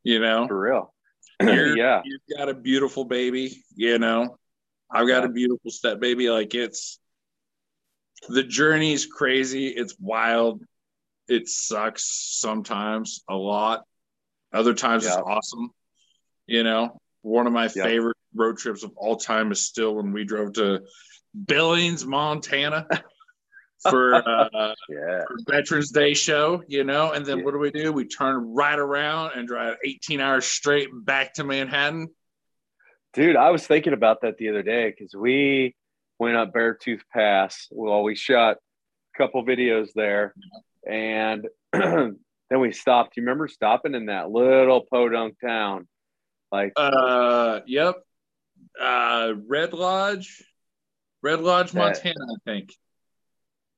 You know? For real. yeah. You've got a beautiful baby, you know. I've got a beautiful step baby. Like it's the journey's crazy. It's wild it sucks sometimes a lot. Other times yeah. it's awesome. You know, one of my yeah. favorite road trips of all time is still when we drove to Billings, Montana for, uh, yeah. for Veterans Day show, you know, and then yeah. what do we do? We turn right around and drive 18 hours straight back to Manhattan. Dude, I was thinking about that the other day because we went up Beartooth Pass. Well, we shot a couple videos there and then we stopped. You remember stopping in that little podunk town? Like, uh, yep, uh, Red Lodge, Red Lodge, that, Montana, I think.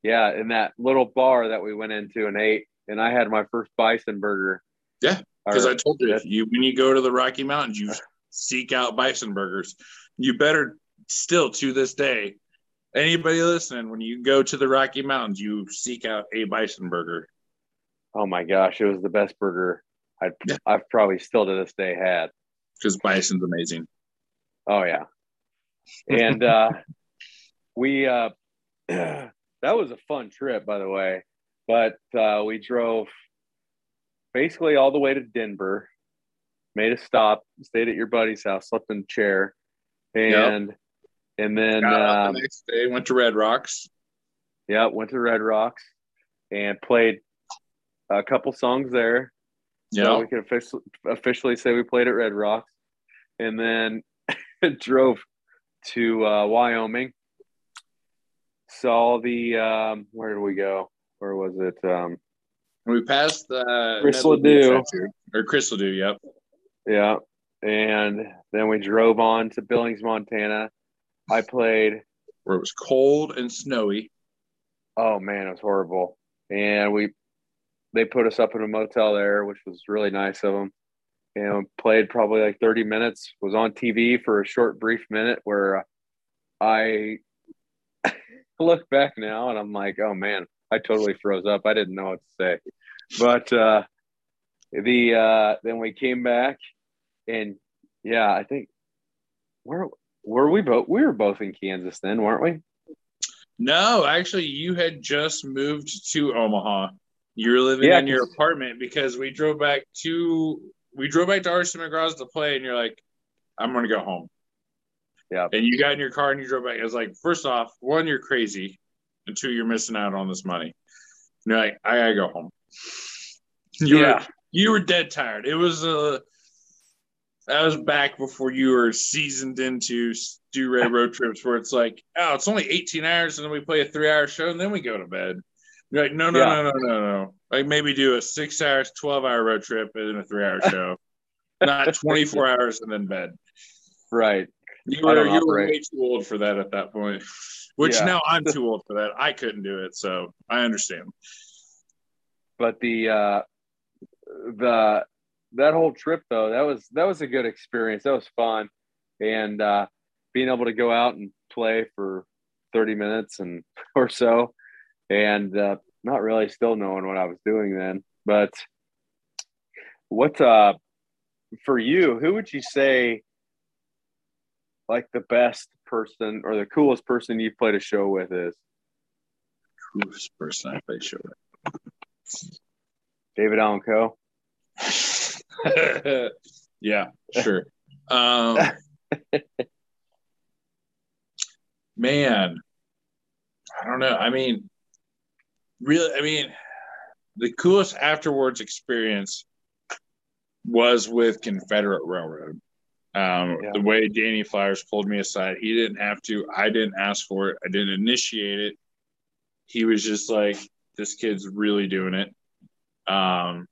Yeah, in that little bar that we went into and ate, and I had my first bison burger. Yeah, because I told you, you when you go to the Rocky Mountains, you seek out bison burgers. You better still to this day anybody listening, when you go to the Rocky Mountains, you seek out a bison burger. Oh my gosh, it was the best burger i yeah. I've probably still to this day had. Because bison's amazing. Oh yeah, and uh, we uh, that was a fun trip, by the way. But uh, we drove basically all the way to Denver, made a stop, stayed at your buddy's house, slept in a chair, and. Yep and then um, the next day went to Red Rocks. Yeah, went to Red Rocks and played a couple songs there. Yeah, so we can officially officially say we played at Red Rocks, and then drove to uh, Wyoming. Saw the um, where did we go? Where was it? Um, we passed the Chris Ledoux or Chris Ledoux. Yep. Yeah, and then we drove on to Billings, Montana I played where it was cold and snowy. Oh man, it was horrible. And we they put us up in a motel there, which was really nice of them. And we played probably like 30 minutes. Was on TV for a short, brief minute where I look back now and I'm like, oh man, I totally froze up. I didn't know what to say. But uh, the uh, then we came back and yeah, I think where were we both we were both in Kansas then, weren't we? No, actually you had just moved to Omaha. You were living yeah, in your apartment because we drove back to we drove back to RC McGraw's to play and you're like, I'm gonna go home. Yeah. And you got in your car and you drove back. I was like, first off, one, you're crazy, and two, you're missing out on this money. And you're like, I gotta go home. You yeah. Were, you were dead tired. It was a that was back before you were seasoned into do ray road trips where it's like, oh, it's only 18 hours and then we play a three hour show and then we go to bed. You're like, no, no, yeah. no, no, no, no. Like maybe do a six hours, 12 hour road trip and then a three hour show, not 24 hours and then bed. Right. You were, you were way too old for that at that point, which yeah. now I'm too old for that. I couldn't do it. So I understand. But the, uh, the, that whole trip though, that was that was a good experience. That was fun, and uh, being able to go out and play for thirty minutes and or so, and uh, not really still knowing what I was doing then. But what uh, for you? Who would you say like the best person or the coolest person you've played a show with is? Coolest person I played a show with. David Allan Coe. yeah, sure. Um, man, I don't know. I mean, really, I mean, the coolest afterwards experience was with Confederate Railroad. Um, yeah. The way Danny Flowers pulled me aside, he didn't have to. I didn't ask for it. I didn't initiate it. He was just like, "This kid's really doing it." Um,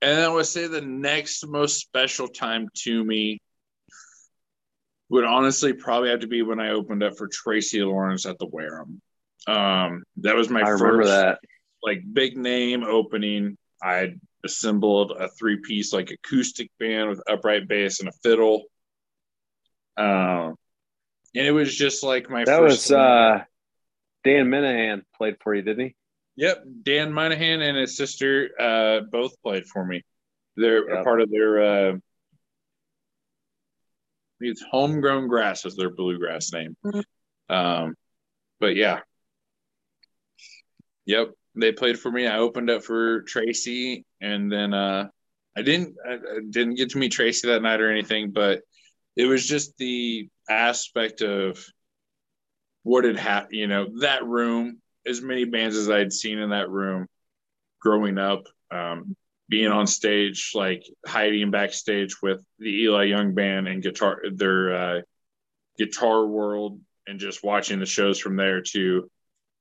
and I would say the next most special time to me would honestly probably have to be when I opened up for Tracy Lawrence at the Wareham. Um, that was my I first that. Like big name opening. I assembled a three piece like acoustic band with upright bass and a fiddle. Um, and it was just like my that was uh, Dan Minahan played for you, didn't he? Yep, Dan Minahan and his sister uh, both played for me. They're yep. a part of their. Uh, it's homegrown grass is their bluegrass name. Mm-hmm. Um, but yeah, Yep, they played for me. I opened up for Tracy, and then uh, I didn't I didn't get to meet Tracy that night or anything, but it was just the aspect of what had happened. You know, that room, as many bands as I'd seen in that room growing up, um, being on stage, like hiding backstage with the Eli Young band and guitar, their uh, guitar world, and just watching the shows from there to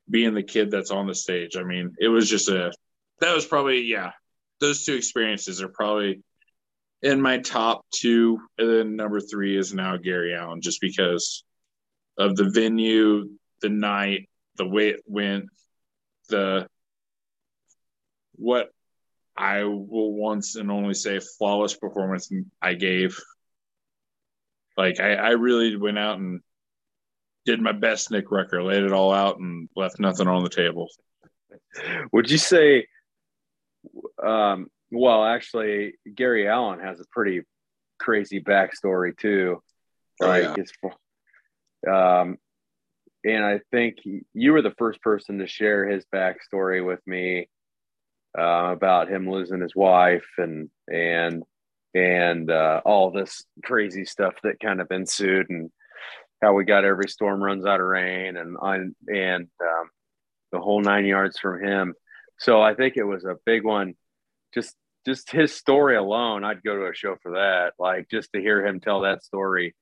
being the kid that's on the stage. I mean, it was just a that was probably yeah. Those two experiences are probably in my top two, and then number three is now Gary Allan, just because of the venue, the night, the way it went, the what I will once and only say flawless performance I gave. Like I, I really went out and did my best Nick Rucker, laid it all out and left nothing on the table. Would you say, um, well, actually, Gary Allan has a pretty crazy backstory too. Like, oh, yeah. um, and I think you were the first person to share his backstory with me uh, about him losing his wife and and and uh, all this crazy stuff that kind of ensued and how we got every storm runs out of rain and on and um, the whole nine yards from him. So I think it was a big one. Just just his story alone, I'd go to a show for that. Like just to hear him tell that story,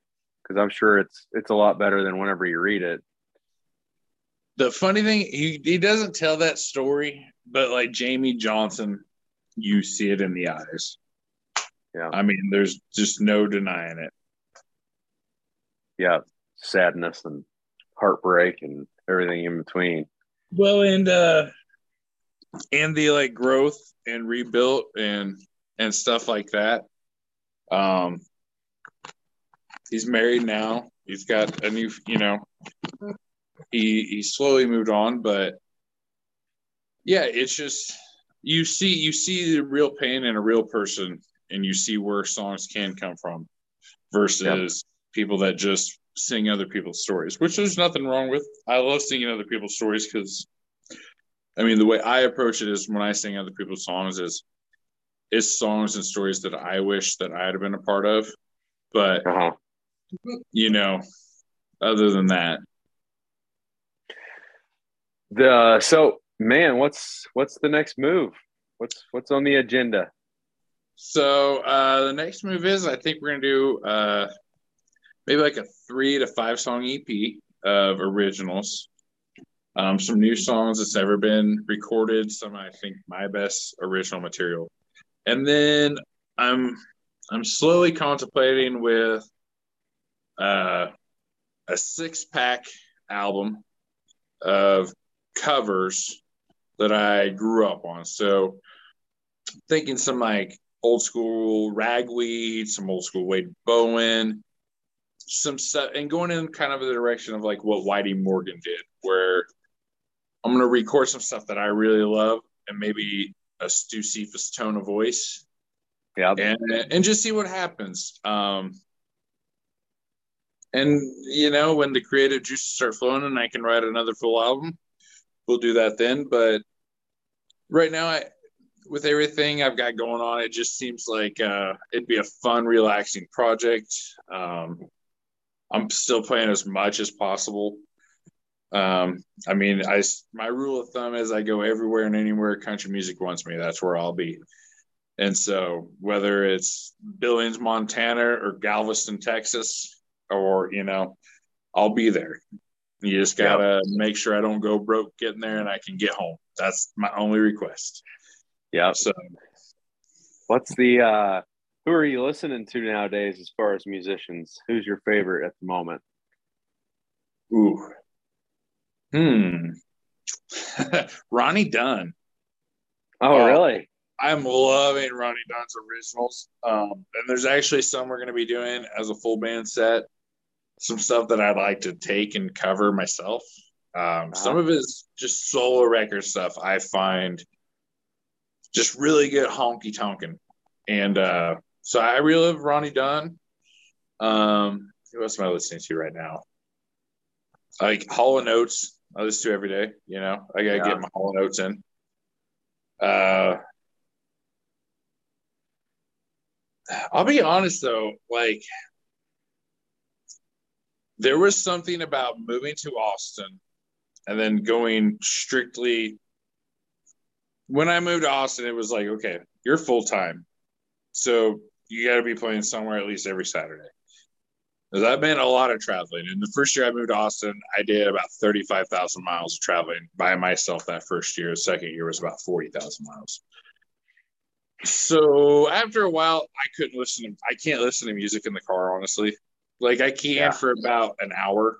because I'm sure it's it's a lot better than whenever you read it. The funny thing, he he doesn't tell that story, but like Jamey Johnson, you see it in the eyes. Yeah. I mean, there's just no denying it. Yeah sadness and heartbreak and everything in between. Well, and uh and the like growth and rebuilt and and stuff like that. Um he's married now. He's got a new, you know, he he slowly moved on, but yeah, it's just you see you see the real pain in a real person and you see where songs can come from versus yep. people that just sing other people's stories, which there's nothing wrong with. I love singing other people's stories because, I mean, the way I approach it is when I sing other people's songs is it's songs and stories that I wish that I had been a part of, but uh-huh. you know, other than that, the so man, what's what's the next move? What's what's on the agenda? So uh, the next move is I think we're gonna do uh, maybe like a three to five song EP of originals. Um, some new songs that's ever been recorded. Some I think my best original material, and then I'm I'm slowly contemplating with uh, a six pack album of covers that I grew up on. So thinking some like old school ragweed, some old school Wade Bowen, some stuff and going in kind of the direction of like what Whitey Morgan did, where I'm gonna record some stuff that I really love and maybe a Stu Cephas tone of voice. Yeah. And and just see what happens. Um and you know, when the creative juices start flowing and I can write another full album, we'll do that then. But right now I with everything I've got going on, it just seems like uh, it'd be a fun, relaxing project. Um, I'm still playing as much as possible. Um, I mean, I my rule of thumb is I go everywhere and anywhere country music wants me. That's where I'll be. And so, whether it's Billings, Montana, or Galveston, Texas, or you know, I'll be there. You just gotta yep. make sure I don't go broke getting there, and I can get home. That's my only request. Yeah. So, what's the uh, who are you listening to nowadays as far as musicians? Who's your favorite at the moment? Ooh. Hmm. Ronnie Dunn. Oh, uh, really? I'm loving Ronnie Dunn's originals. Um, and there's actually some we're going to be doing as a full band set. Some stuff that I'd like to take and cover myself. Um, uh-huh. Some of his just solo record stuff I find just really good honky tonkin. And uh, so I relive Ronnie Dunn. Um, who else am I listening to right now? Like Hall and Oates, I listen to every day. You know, I gotta yeah. get my Hall and Oates in. Uh, I'll be honest though, like there was something about moving to Austin and then going strictly when I moved to Austin, it was like, okay, you're full time. So you got to be playing somewhere at least every Saturday. That meant a lot of traveling. And the first year I moved to Austin, I did about 35,000 miles of traveling by myself that first year. The second year was about 40,000 miles. So after a while, I couldn't listen to, I can't listen to music in the car, honestly. Like I can yeah. for about an hour.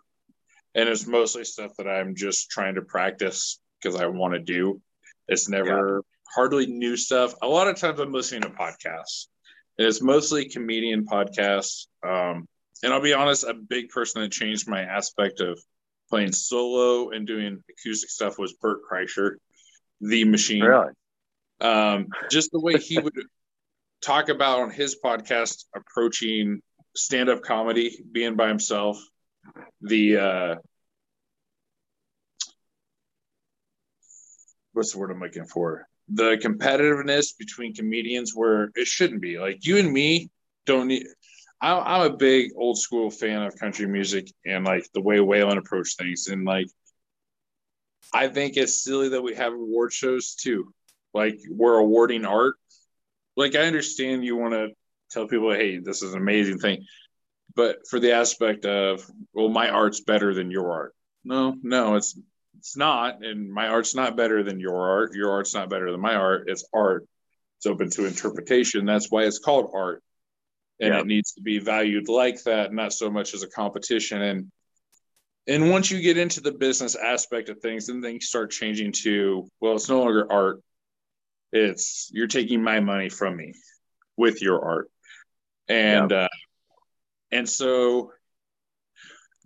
And it's mostly stuff that I'm just trying to practice because I want to do. It's never yeah. hardly new stuff. A lot of times I'm listening to podcasts. And it's mostly comedian podcasts. Um, and I'll be honest, a big person that changed my aspect of playing solo and doing acoustic stuff was Bert Kreischer, the machine. Really? Um, just the way he would talk about on his podcast approaching stand-up comedy, being by himself, the uh, what's the word I'm looking for? The competitiveness between comedians where it shouldn't be. Like you and me don't need. I'm a big old school fan of country music and like the way Waylon approached things. And like, I think it's silly that we have award shows too. Like, we're awarding art. Like, I understand you want to tell people, hey, this is an amazing thing. But for the aspect of, well, my art's better than your art. No, no, it's it's not, and my art's not better than your art. Your art's not better than my art. It's art. It's open to interpretation. That's why it's called art, and yeah. it needs to be valued like that, not so much as a competition. And and once you get into the business aspect of things, then things start changing to well, it's no longer art. It's you're taking my money from me with your art, and yeah. uh, and so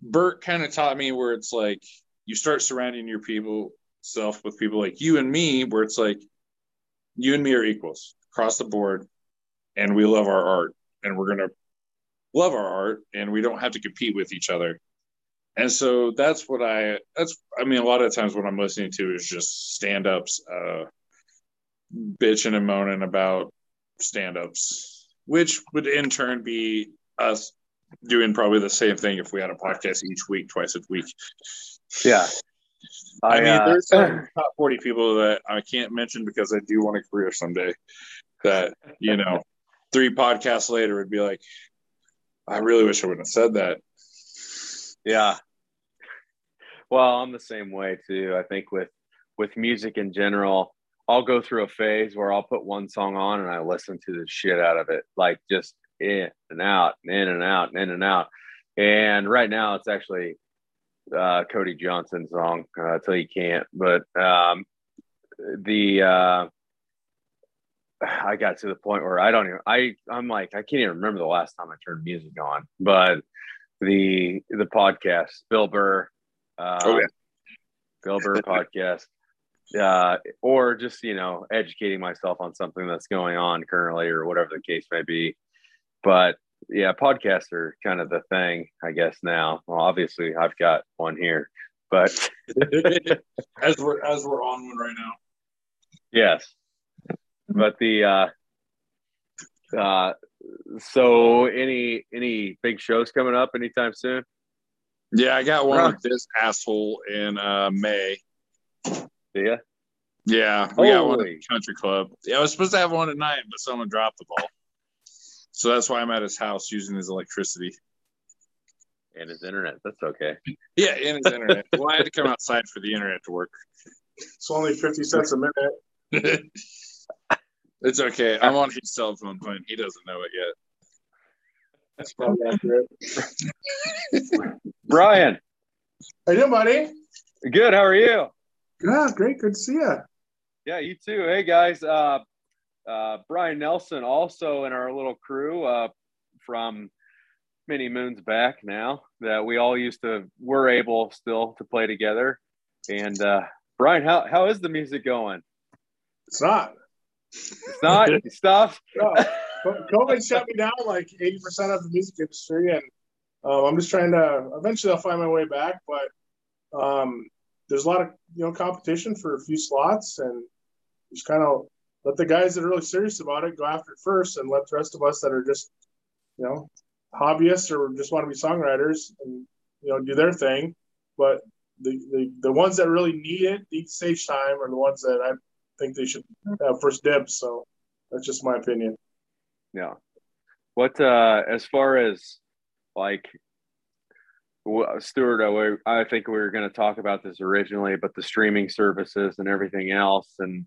Bert kind of taught me where it's like you start surrounding your people self with people like you and me where it's like you and me are equals across the board and we love our art and we're to love our art and we don't have to compete with each other. And so that's what i that's i mean a lot of times what i'm listening to is just stand-ups uh bitching and moaning about stand-ups which would in turn be us doing probably the same thing if we had a podcast each week twice a week yeah. I, I mean, uh, there's some top 40 people that I can't mention because I do want a career someday. That, you know, three podcasts later would be like, I really wish I wouldn't have said that. Yeah. Well, I'm the same way too. I think with with music in general, I'll go through a phase where I'll put one song on and I listen to the shit out of it, like just in and out, and in and out, and in and out. And right now, it's actually uh, Cody Johnson song uh, "Till You Can't," but um, the uh, I got to the point where I don't even I I'm like I can't even remember the last time I turned music on, but the the podcast, Bill Burr. Uh, Oh, yeah. Bill Burr podcast. Uh, or just you know educating myself on something that's going on currently or whatever the case may be but yeah podcasts are kind of the thing i guess now well obviously i've got one here but as we're as we're on one right now. yes but the uh uh so any any big shows coming up anytime soon Yeah, I got one with this asshole in uh, May. yeah Yeah, we got one at the country club. Yeah, I was supposed to have one at night, but someone dropped the ball. So that's why I'm at his house using his electricity. and his internet that's okay Yeah, and his internet. well, I had to come outside for the internet to work. It's only 50 cents a minute. it's okay. I'm on his cell phone plan. He doesn't know it yet. That's probably accurate. brian How you doing, buddy? good how are you Yeah, great. Good to see you. Yeah, you too. Hey guys, uh, uh, Brian Nelson also in our little crew uh, from many moons back now that we all used to were able still to play together. And uh, Brian, how how is the music going? It's not. It's not stuff. No. COVID shut me down like 80% of the music industry. And um, I'm just trying to, eventually I'll find my way back. But um, there's a lot of, you know, competition for a few slots. And just kind of let the guys that are really serious about it go after it first and let the rest of us that are just, you know, hobbyists or just want to be songwriters and, you know, do their thing. But the, the, the ones that really need it, need stage time, are the ones that I think they should have first dibs. So that's just my opinion. Yeah. What uh, as far as like Stuart, I, I think we were going to talk about this originally, but the streaming services and everything else, and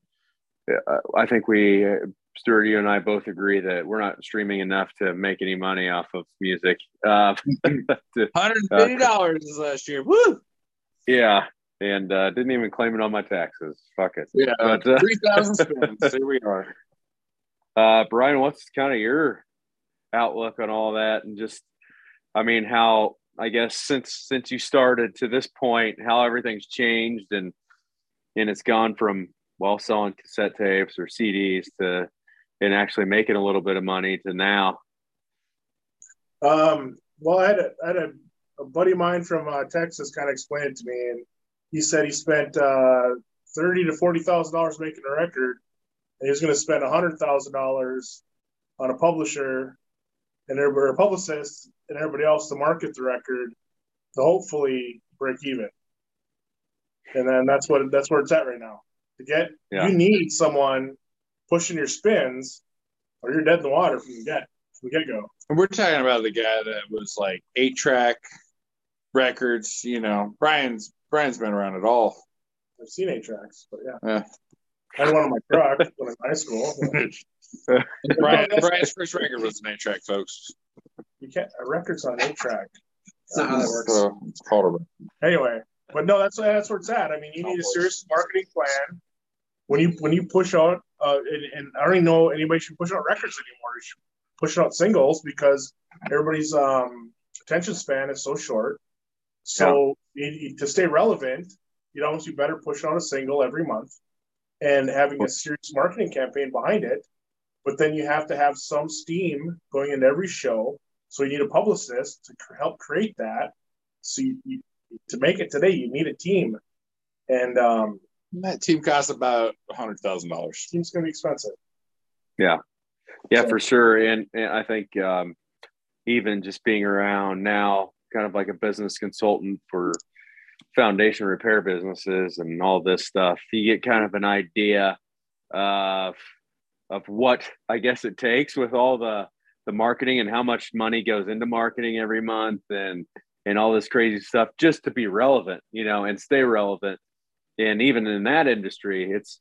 I think we, uh, Stuart, you and I both agree that we're not streaming enough to make any money off of music. Uh, to- Hundred and fifty dollars this last year. Woo! yeah, and uh, didn't even claim it on my taxes. Fuck it. Yeah, But, uh, three thousand spins. Here we are. Uh, Brian, what's kind of your outlook on all that, and just, I mean, how I guess since since you started to this point, how everything's changed, and and it's gone from well selling cassette tapes or CDs to and actually making a little bit of money to now. Um, well, I had a, I had a, a buddy of mine from uh, Texas kind of explained it to me, and he said he spent uh, thirty to forty thousand dollars making a record, and he was going to spend hundred thousand dollars on a publisher and everybody, a publicist and everybody else to market the record to hopefully break even. And then that's what that's where it's at right now. To get Yeah. you need someone pushing your spins, or you're dead in the water from the get from the get go. And we're talking about the guy that was like eight track records. You know, Brian's Brian's been around it all. I've seen eight tracks, but yeah. Yeah. I had one on my truck when I was in high school. Brian, Brian's first record was an eight track, folks. You can't a record's on eight track. That's not how that works. So it's called a Anyway, but no, that's that's where it's at. I mean, you need a serious marketing plan. When you when you push out, uh, and, and I don't even know anybody should push out records anymore. You should push out singles because everybody's um, attention span is so short. So you, you- to stay relevant, you know, you better push out a single every month and having a serious marketing campaign behind it. But then you have to have some steam going into every show. So you need a publicist to cr- help create that. So you, you, to make it today, you need a team, and um, that team costs about a hundred thousand dollars. team's going to be expensive. Yeah, yeah, for sure. And, and I think um, even just being around now, kind of like a business consultant for foundation repair businesses and all this stuff, you get kind of an idea of of what I guess it takes with all the the marketing and how much money goes into marketing every month and and all this crazy stuff just to be relevant, you know, and stay relevant. And even in that industry, it's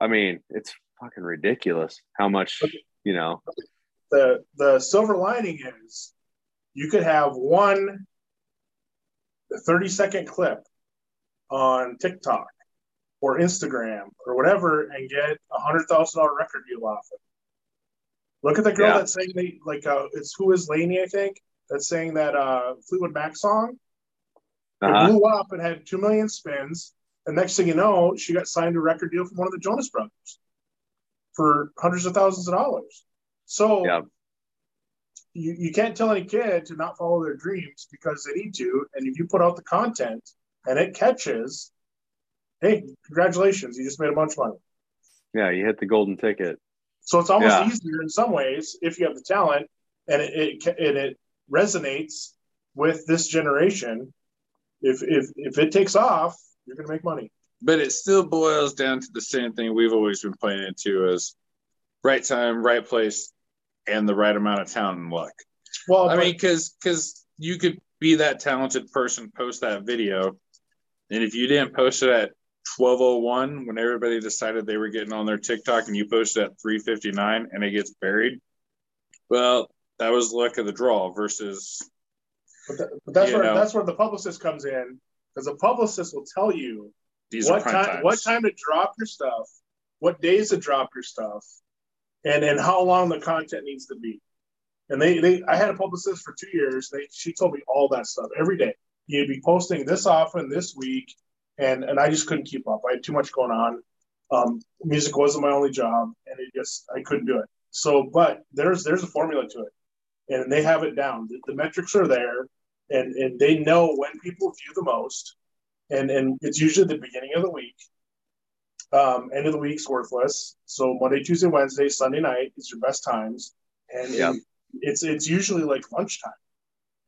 I mean, it's fucking ridiculous how much, you know, The the silver lining is you could have one 30 second clip on TikTok or Instagram or whatever and get a hundred thousand dollar record deal off it. Look at the girl Yeah. that's saying they like uh, it's who is Laney, I think. that's saying that uh, Fleetwood Mac song it Uh-huh. blew up and had two million spins. And next thing you know, she got signed to a record deal from one of the Jonas Brothers for hundreds of thousands of dollars. So Yeah. you, you can't tell any kid to not follow their dreams because they need to. And if you put out the content and it catches, hey, congratulations, you just made a bunch of money. Yeah, you hit the golden ticket. So it's almost Yeah. easier in some ways if you have the talent and it, it and it resonates with this generation. If if if it takes off, you're gonna make money. but it still boils down to the same thing we've always been playing into is right time, right place, and the right amount of talent and luck. Well, I mean, because because you could be that talented person, post that video, and if you didn't post it at twelve oh one when everybody decided they were getting on their TikTok, and you posted at three fifty nine, and it gets buried, well, that was luck of the draw. Versus, but, that, but that's where know. that's where the publicist comes in because a publicist will tell you these what time times. what time to drop your stuff, what days to drop your stuff, and and how long the content needs to be. And they they I had a publicist for two years. They she told me all that stuff every day. You'd be posting this often this week, and and I just couldn't keep up. I had too much going on. Um, music wasn't my only job, and it just I couldn't do it. So, but there's there's a formula to it, and they have it down. The, the metrics are there, and and they know when people view the most, and and it's usually the beginning of the week. Um, end of the week's worthless. So Monday, Tuesday, Wednesday, Sunday night is your best times, and Yeah. it's it's usually like lunchtime.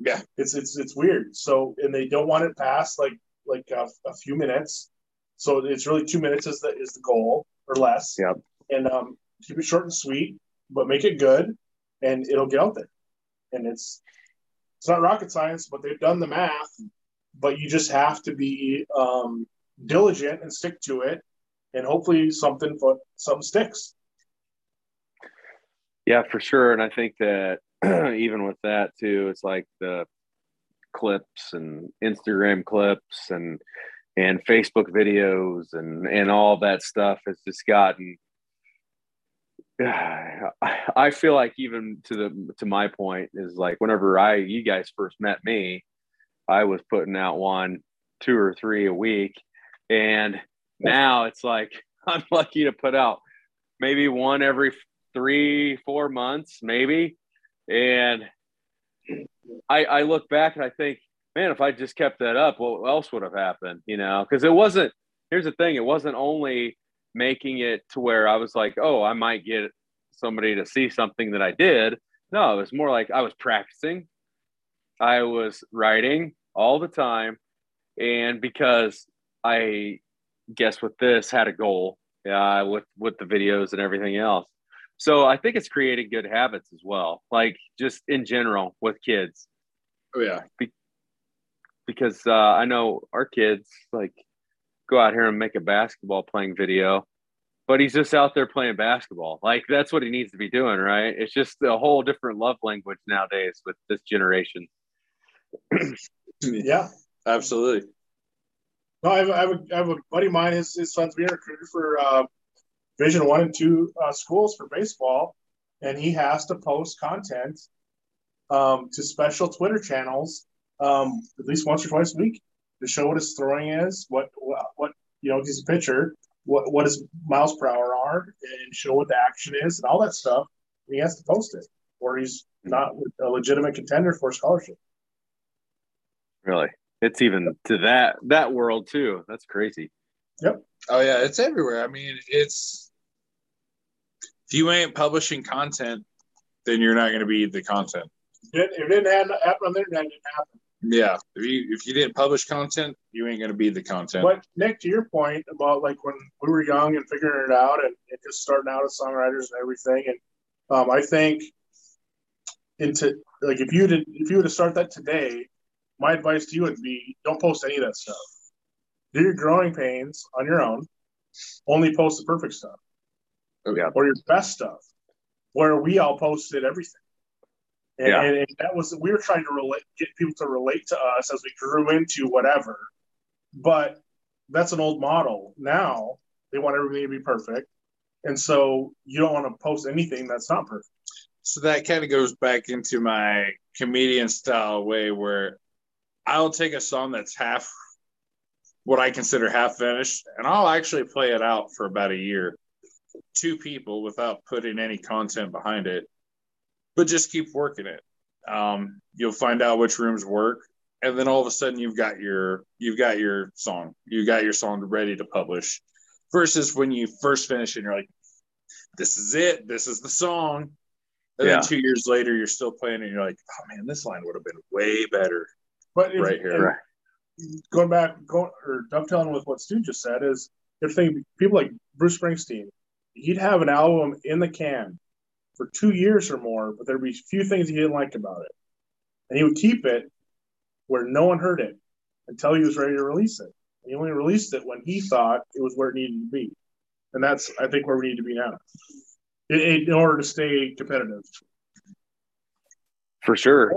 Yeah. it's it's it's weird. So and they don't want it past like like a, a few minutes. So it's really two minutes is the is the goal or less. Yep. And um, keep it short and sweet, but make it good, and it'll get out there. And it's it's not rocket science, but they've done the math. But you just have to be um, diligent and stick to it, and hopefully something something sticks. Yeah, for sure. And I think that even with that too, it's like the clips and Instagram clips and and Facebook videos and and all that stuff has just gotten. I feel like even to the to my point is like whenever I you guys first met me, I was putting out one, two or three a week, and now it's like I'm lucky to put out maybe one every three, four months, maybe. And I, I look back and I think, man, if I just kept that up, what else would have happened? You know, because it wasn't. Here's the thing: it wasn't only making it to where I was like, oh, I might get somebody to see something that I did. No, it was more like I was practicing. I was writing all the time, and because I guess with this had a goal, yeah, with with the videos and everything else. So I think it's creating good habits as well, like just in general with kids, oh yeah, because uh, I know our kids like go out here and make a basketball playing video, but he's just out there playing basketball. Like that's what he needs to be doing, right? It's just a whole different love language nowadays with this generation. Yeah. absolutely. No, I have, I have, a, I have a buddy of mine. His, his son's being recruited for uh, Division One and Two uh, schools for baseball, and he has to post content um, to special Twitter channels um, at least once or twice a week to show what his throwing is, what what, what you know, he's a pitcher, what what his miles per hour are, and show what the action is and all that stuff. And he has to post it, or he's not a legitimate contender for a scholarship. Really, it's even to that that world too. That's crazy. Yep. Oh yeah, it's everywhere. I mean, it's if you ain't publishing content, then you're not going to be the content. If it didn't happen on the internet, it didn't happen. Yeah, if you if you didn't publish content, you ain't going to be the content. But Nick, to your point about like when we were young and figuring it out and, and just starting out as songwriters and everything, and um, I think into like if you did if you were to start that today, my advice to you would be don't post any of that stuff. Do your growing pains on your own. Only post the perfect stuff Oh, yeah. or your best stuff, where we all posted everything. And, Yeah. and, and that was we were trying to relate, get people to relate to us as we grew into whatever. But that's an old model. Now they want everything to be perfect, and so you don't want to post anything that's not perfect. So that kind of goes back into my comedian style way where I'll take a song that's half what I consider half finished and I'll actually play it out for about a year. Two people without putting any content behind it, but just keep working it. Um, you'll find out which rooms work and then all of a sudden you've got your you've got your song you got your song ready to publish versus when you first finish and you're like this is it this is the song and yeah. then two years later you're still playing and you're like oh man this line would have been way better but if, right here right. going back going or dovetailing with what stu just said is if they people like bruce springsteen he'd have an album in the can for two years or more but there'd be a few things he didn't like about it and he would keep it where no one heard it until he was ready to release it. He only released it when he thought it was where it needed to be, and that's I think where we need to be now, in, in order to stay competitive. For sure.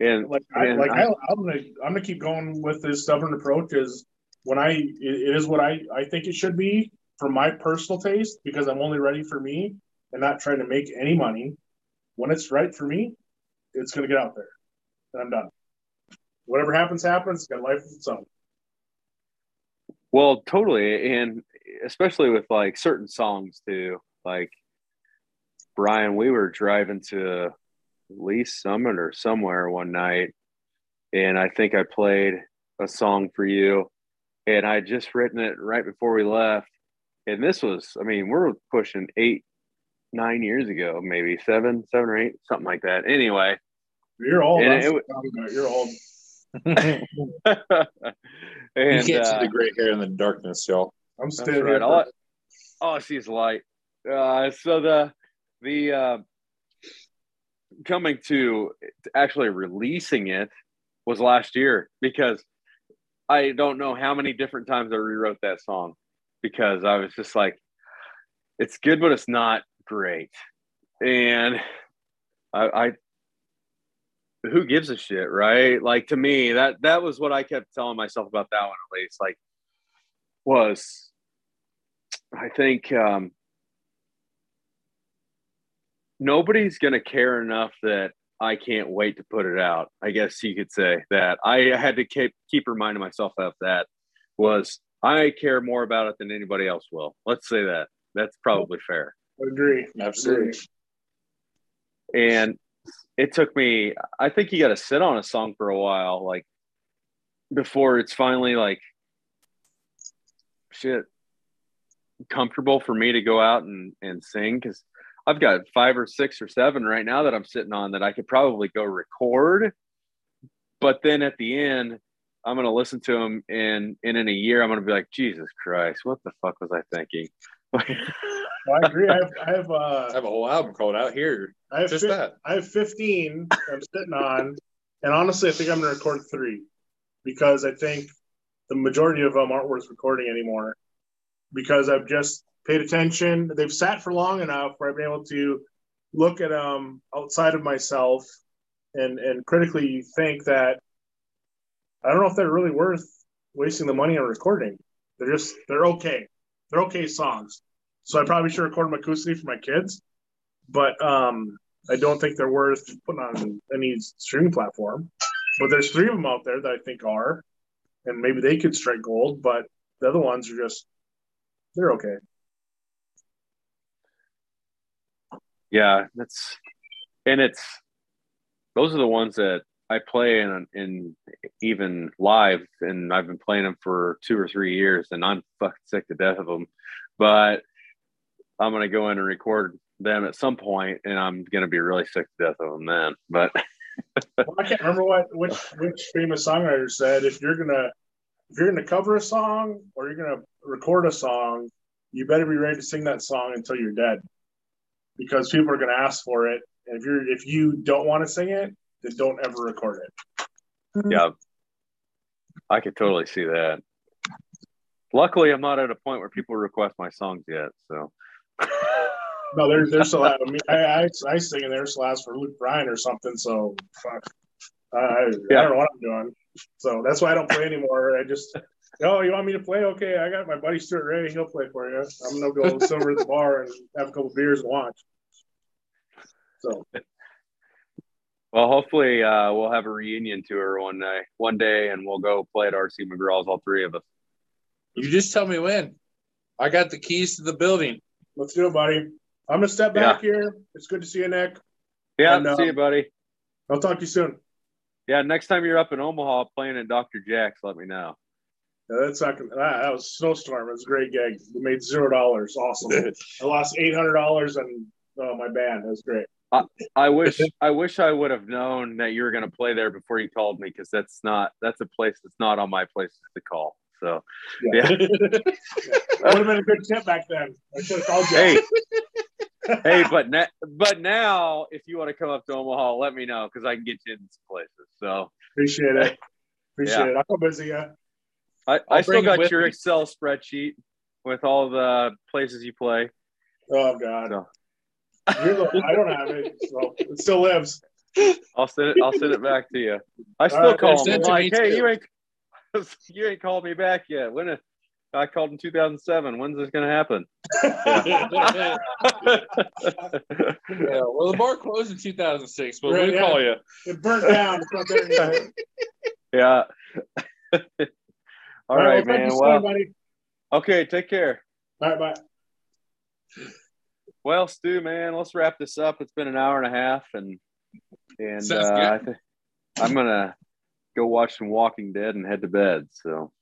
and like, I, like I, am gonna I'm gonna keep going with this stubborn approach. Is when I it is what I I think it should be for my personal taste because I'm only ready for me and not trying to make any money. When it's right for me, it's gonna get out there, and I'm done whatever happens, happens. It's got life of its own. Well, totally, and especially with like certain songs too. Like Brian, we were driving to Lee's Summit or somewhere one night, and I think I played a song for you, and I just written it right before we left. And this was, I mean, we're pushing eight, nine years ago, maybe seven, seven or eight, something like that. Anyway, you're old. It, you're old. and, you can't uh, see the gray hair in the darkness, y'all. I'm still right. all, I, all I see is light. Uh, so the the uh, coming to actually releasing it was last year because I don't know how many different times I rewrote that song because I was just like, it's good, but it's not great. And I, I who gives a shit, right? Like to me, that that was what I kept telling myself about that one at least. Like was I think um nobody's gonna care enough that I can't wait to put it out. I guess you could say that. I had to keep keep reminding myself of that was I care more about it than anybody else will. Let's say that. That's probably fair. Agree. Absolutely. And it took me i think you got to sit on a song for a while like before it's finally like shit comfortable for me to go out and and sing because i've got five or six or seven right now that i'm sitting on that i could probably go record but then at the end i'm going to listen to them and, and in a year i'm going to be like jesus christ what the fuck was i thinking well, I agree. I have, I have, uh, I have a whole album called out here. I have just fi- that. I have 15 I'm sitting on, and honestly, I think I'm going to record three because I think the majority of them aren't worth recording anymore because I've just paid attention. They've sat for long enough where I've been able to look at them outside of myself and and critically think that I don't know if they're really worth wasting the money on recording. They're just they're okay. They're okay songs. So I probably should record acoustically for my kids, but um, I don't think they're worth putting on any streaming platform. But there's three of them out there that I think are, and maybe they could strike gold. But the other ones are just they're okay. Yeah, that's and it's those are the ones that I play in in even live, and I've been playing them for two or three years, and I'm fucking sick to death of them. But I'm gonna go in and record them at some point, and I'm gonna be really sick to death of them then. But well, I can't remember what which which famous songwriter said if you're gonna if you're gonna cover a song or you're gonna record a song, you better be ready to sing that song until you're dead, because people are gonna ask for it. And if you're if you don't want to sing it, then don't ever record it. Hmm. Yeah, I could totally see that. Luckily, I'm not at a point where people request my songs yet. So. No, there's there's still. I mean, I, I I sing in there last for Luke Bryan or something. So fuck. I, yeah. I don't know what I'm doing. So that's why I don't play anymore. I just, oh, you want me to play? Okay, I got my buddy Stuart Ray. He'll play for you. I'm gonna go sit over at the bar and have a couple beers and watch. So Well, hopefully uh, we'll have a reunion tour one day, one day, and we'll go play at RC McGraw's, all three of us. You just tell me when. I got the keys to the building. Let's do it, buddy. I'm gonna step back yeah. here. It's good to see you, Nick. Yeah, and, see you, um, buddy. I'll talk to you soon. Yeah, next time you're up in Omaha playing at Dr. Jack's, let me know. Yeah, that's not that, that was snowstorm. It was a great gig. We made zero dollars. Awesome. I lost eight hundred dollars on uh, my band. It was great. I, I wish I wish I would have known that you were going to play there before you called me because that's not that's a place that's not on my places to call. So yeah, yeah. would have been a good tip back then. I should have called you. Hey, hey, but na- but now if you want to come up to Omaha, let me know because I can get you in some places. So appreciate it. Appreciate yeah. it. I'm visit you. I, I still got your me. Excel spreadsheet with all the places you play. Oh God. So. I don't have it, so it still lives. I'll send it. I'll send it back to you. I still right, call them like, "Hey, you ain't you ain't called me back yet. When it, I called in 2007. When's this going to happen? Yeah. yeah. Well, the bar closed in 2006, but right, we'll yeah. call you. It burnt down. yeah. All, All right, right well, man. Well, soon, okay. Take care. All right. Bye. Well, Stu, man, let's wrap this up. It's been an hour and a half, and and uh, I th- I'm gonna go watch some Walking Dead and head to bed. So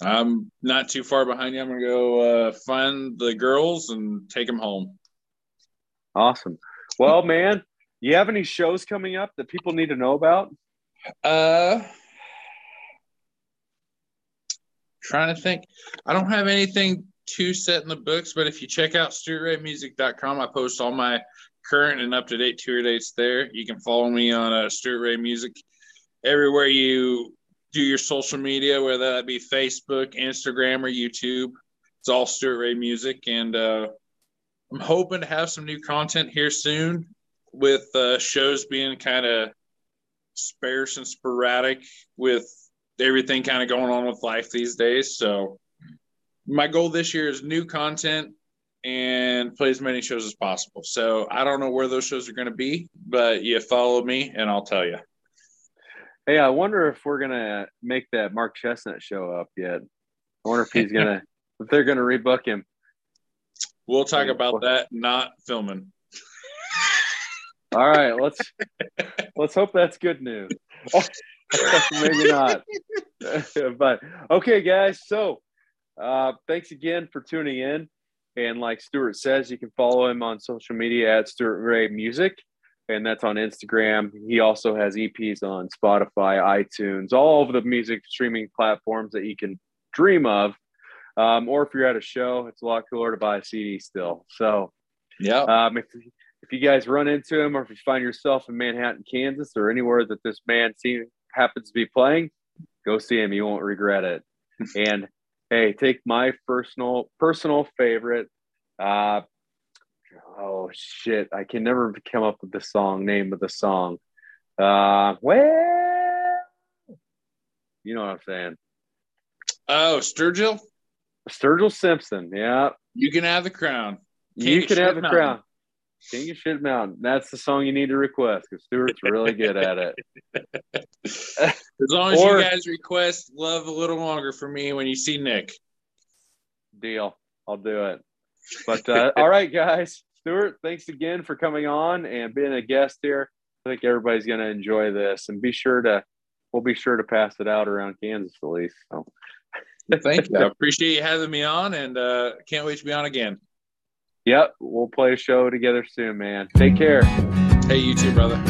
I'm not too far behind you. I'm gonna go uh, find the girls and take them home. Awesome. Well, man, you have any shows coming up that people need to know about? Uh, trying to think. I don't have anything too set in the books, but if you check out StuartRayMusic.com, I post all my current and up to date tour dates there. You can follow me on uh, Stuart Ray Music everywhere you do your social media, whether that be Facebook, Instagram, or YouTube. It's all Stuart Ray Music, and uh, I'm hoping to have some new content here soon. With uh, shows being kind of sparse and sporadic, with everything kind of going on with life these days. So, my goal this year is new content and play as many shows as possible. So, I don't know where those shows are going to be, but you follow me and I'll tell you. Hey, I wonder if we're gonna make that Mark Chesnutt show up yet. I wonder if he's gonna if they're gonna rebook him. We'll talk about that not filming. All right, let's let's hope that's good news. Maybe not. but okay, guys. So uh, thanks again for tuning in. And like Stuart says, you can follow him on social media at Stuart Ray Music and that's on Instagram. He also has EPs on Spotify, iTunes, all of the music streaming platforms that you can dream of. Um, or if you're at a show, it's a lot cooler to buy a CD still. So, yeah. Um, if if you guys run into him, or if you find yourself in Manhattan, Kansas, or anywhere that this man seems happens to be playing, go see him. You won't regret it. and hey, take my personal personal favorite. Uh, oh shit, I can never come up with the song name of the song. Uh, well, you know what I'm saying. Oh, Sturgill. Sturgill Simpson. Yeah. You can have the crown. King you can have the Mountain. crown. King of Shit Mountain. That's the song you need to request because Stuart's really good at it. as long as or, you guys request love a little longer for me when you see Nick. Deal. I'll do it. But uh, all right, guys. Stuart, thanks again for coming on and being a guest here. I think everybody's going to enjoy this, and be sure to we'll be sure to pass it out around Kansas at least. So. Thank you. I appreciate you having me on, and uh, can't wait to be on again. Yep, we'll play a show together soon, man. Take care. Hey, you too, brother.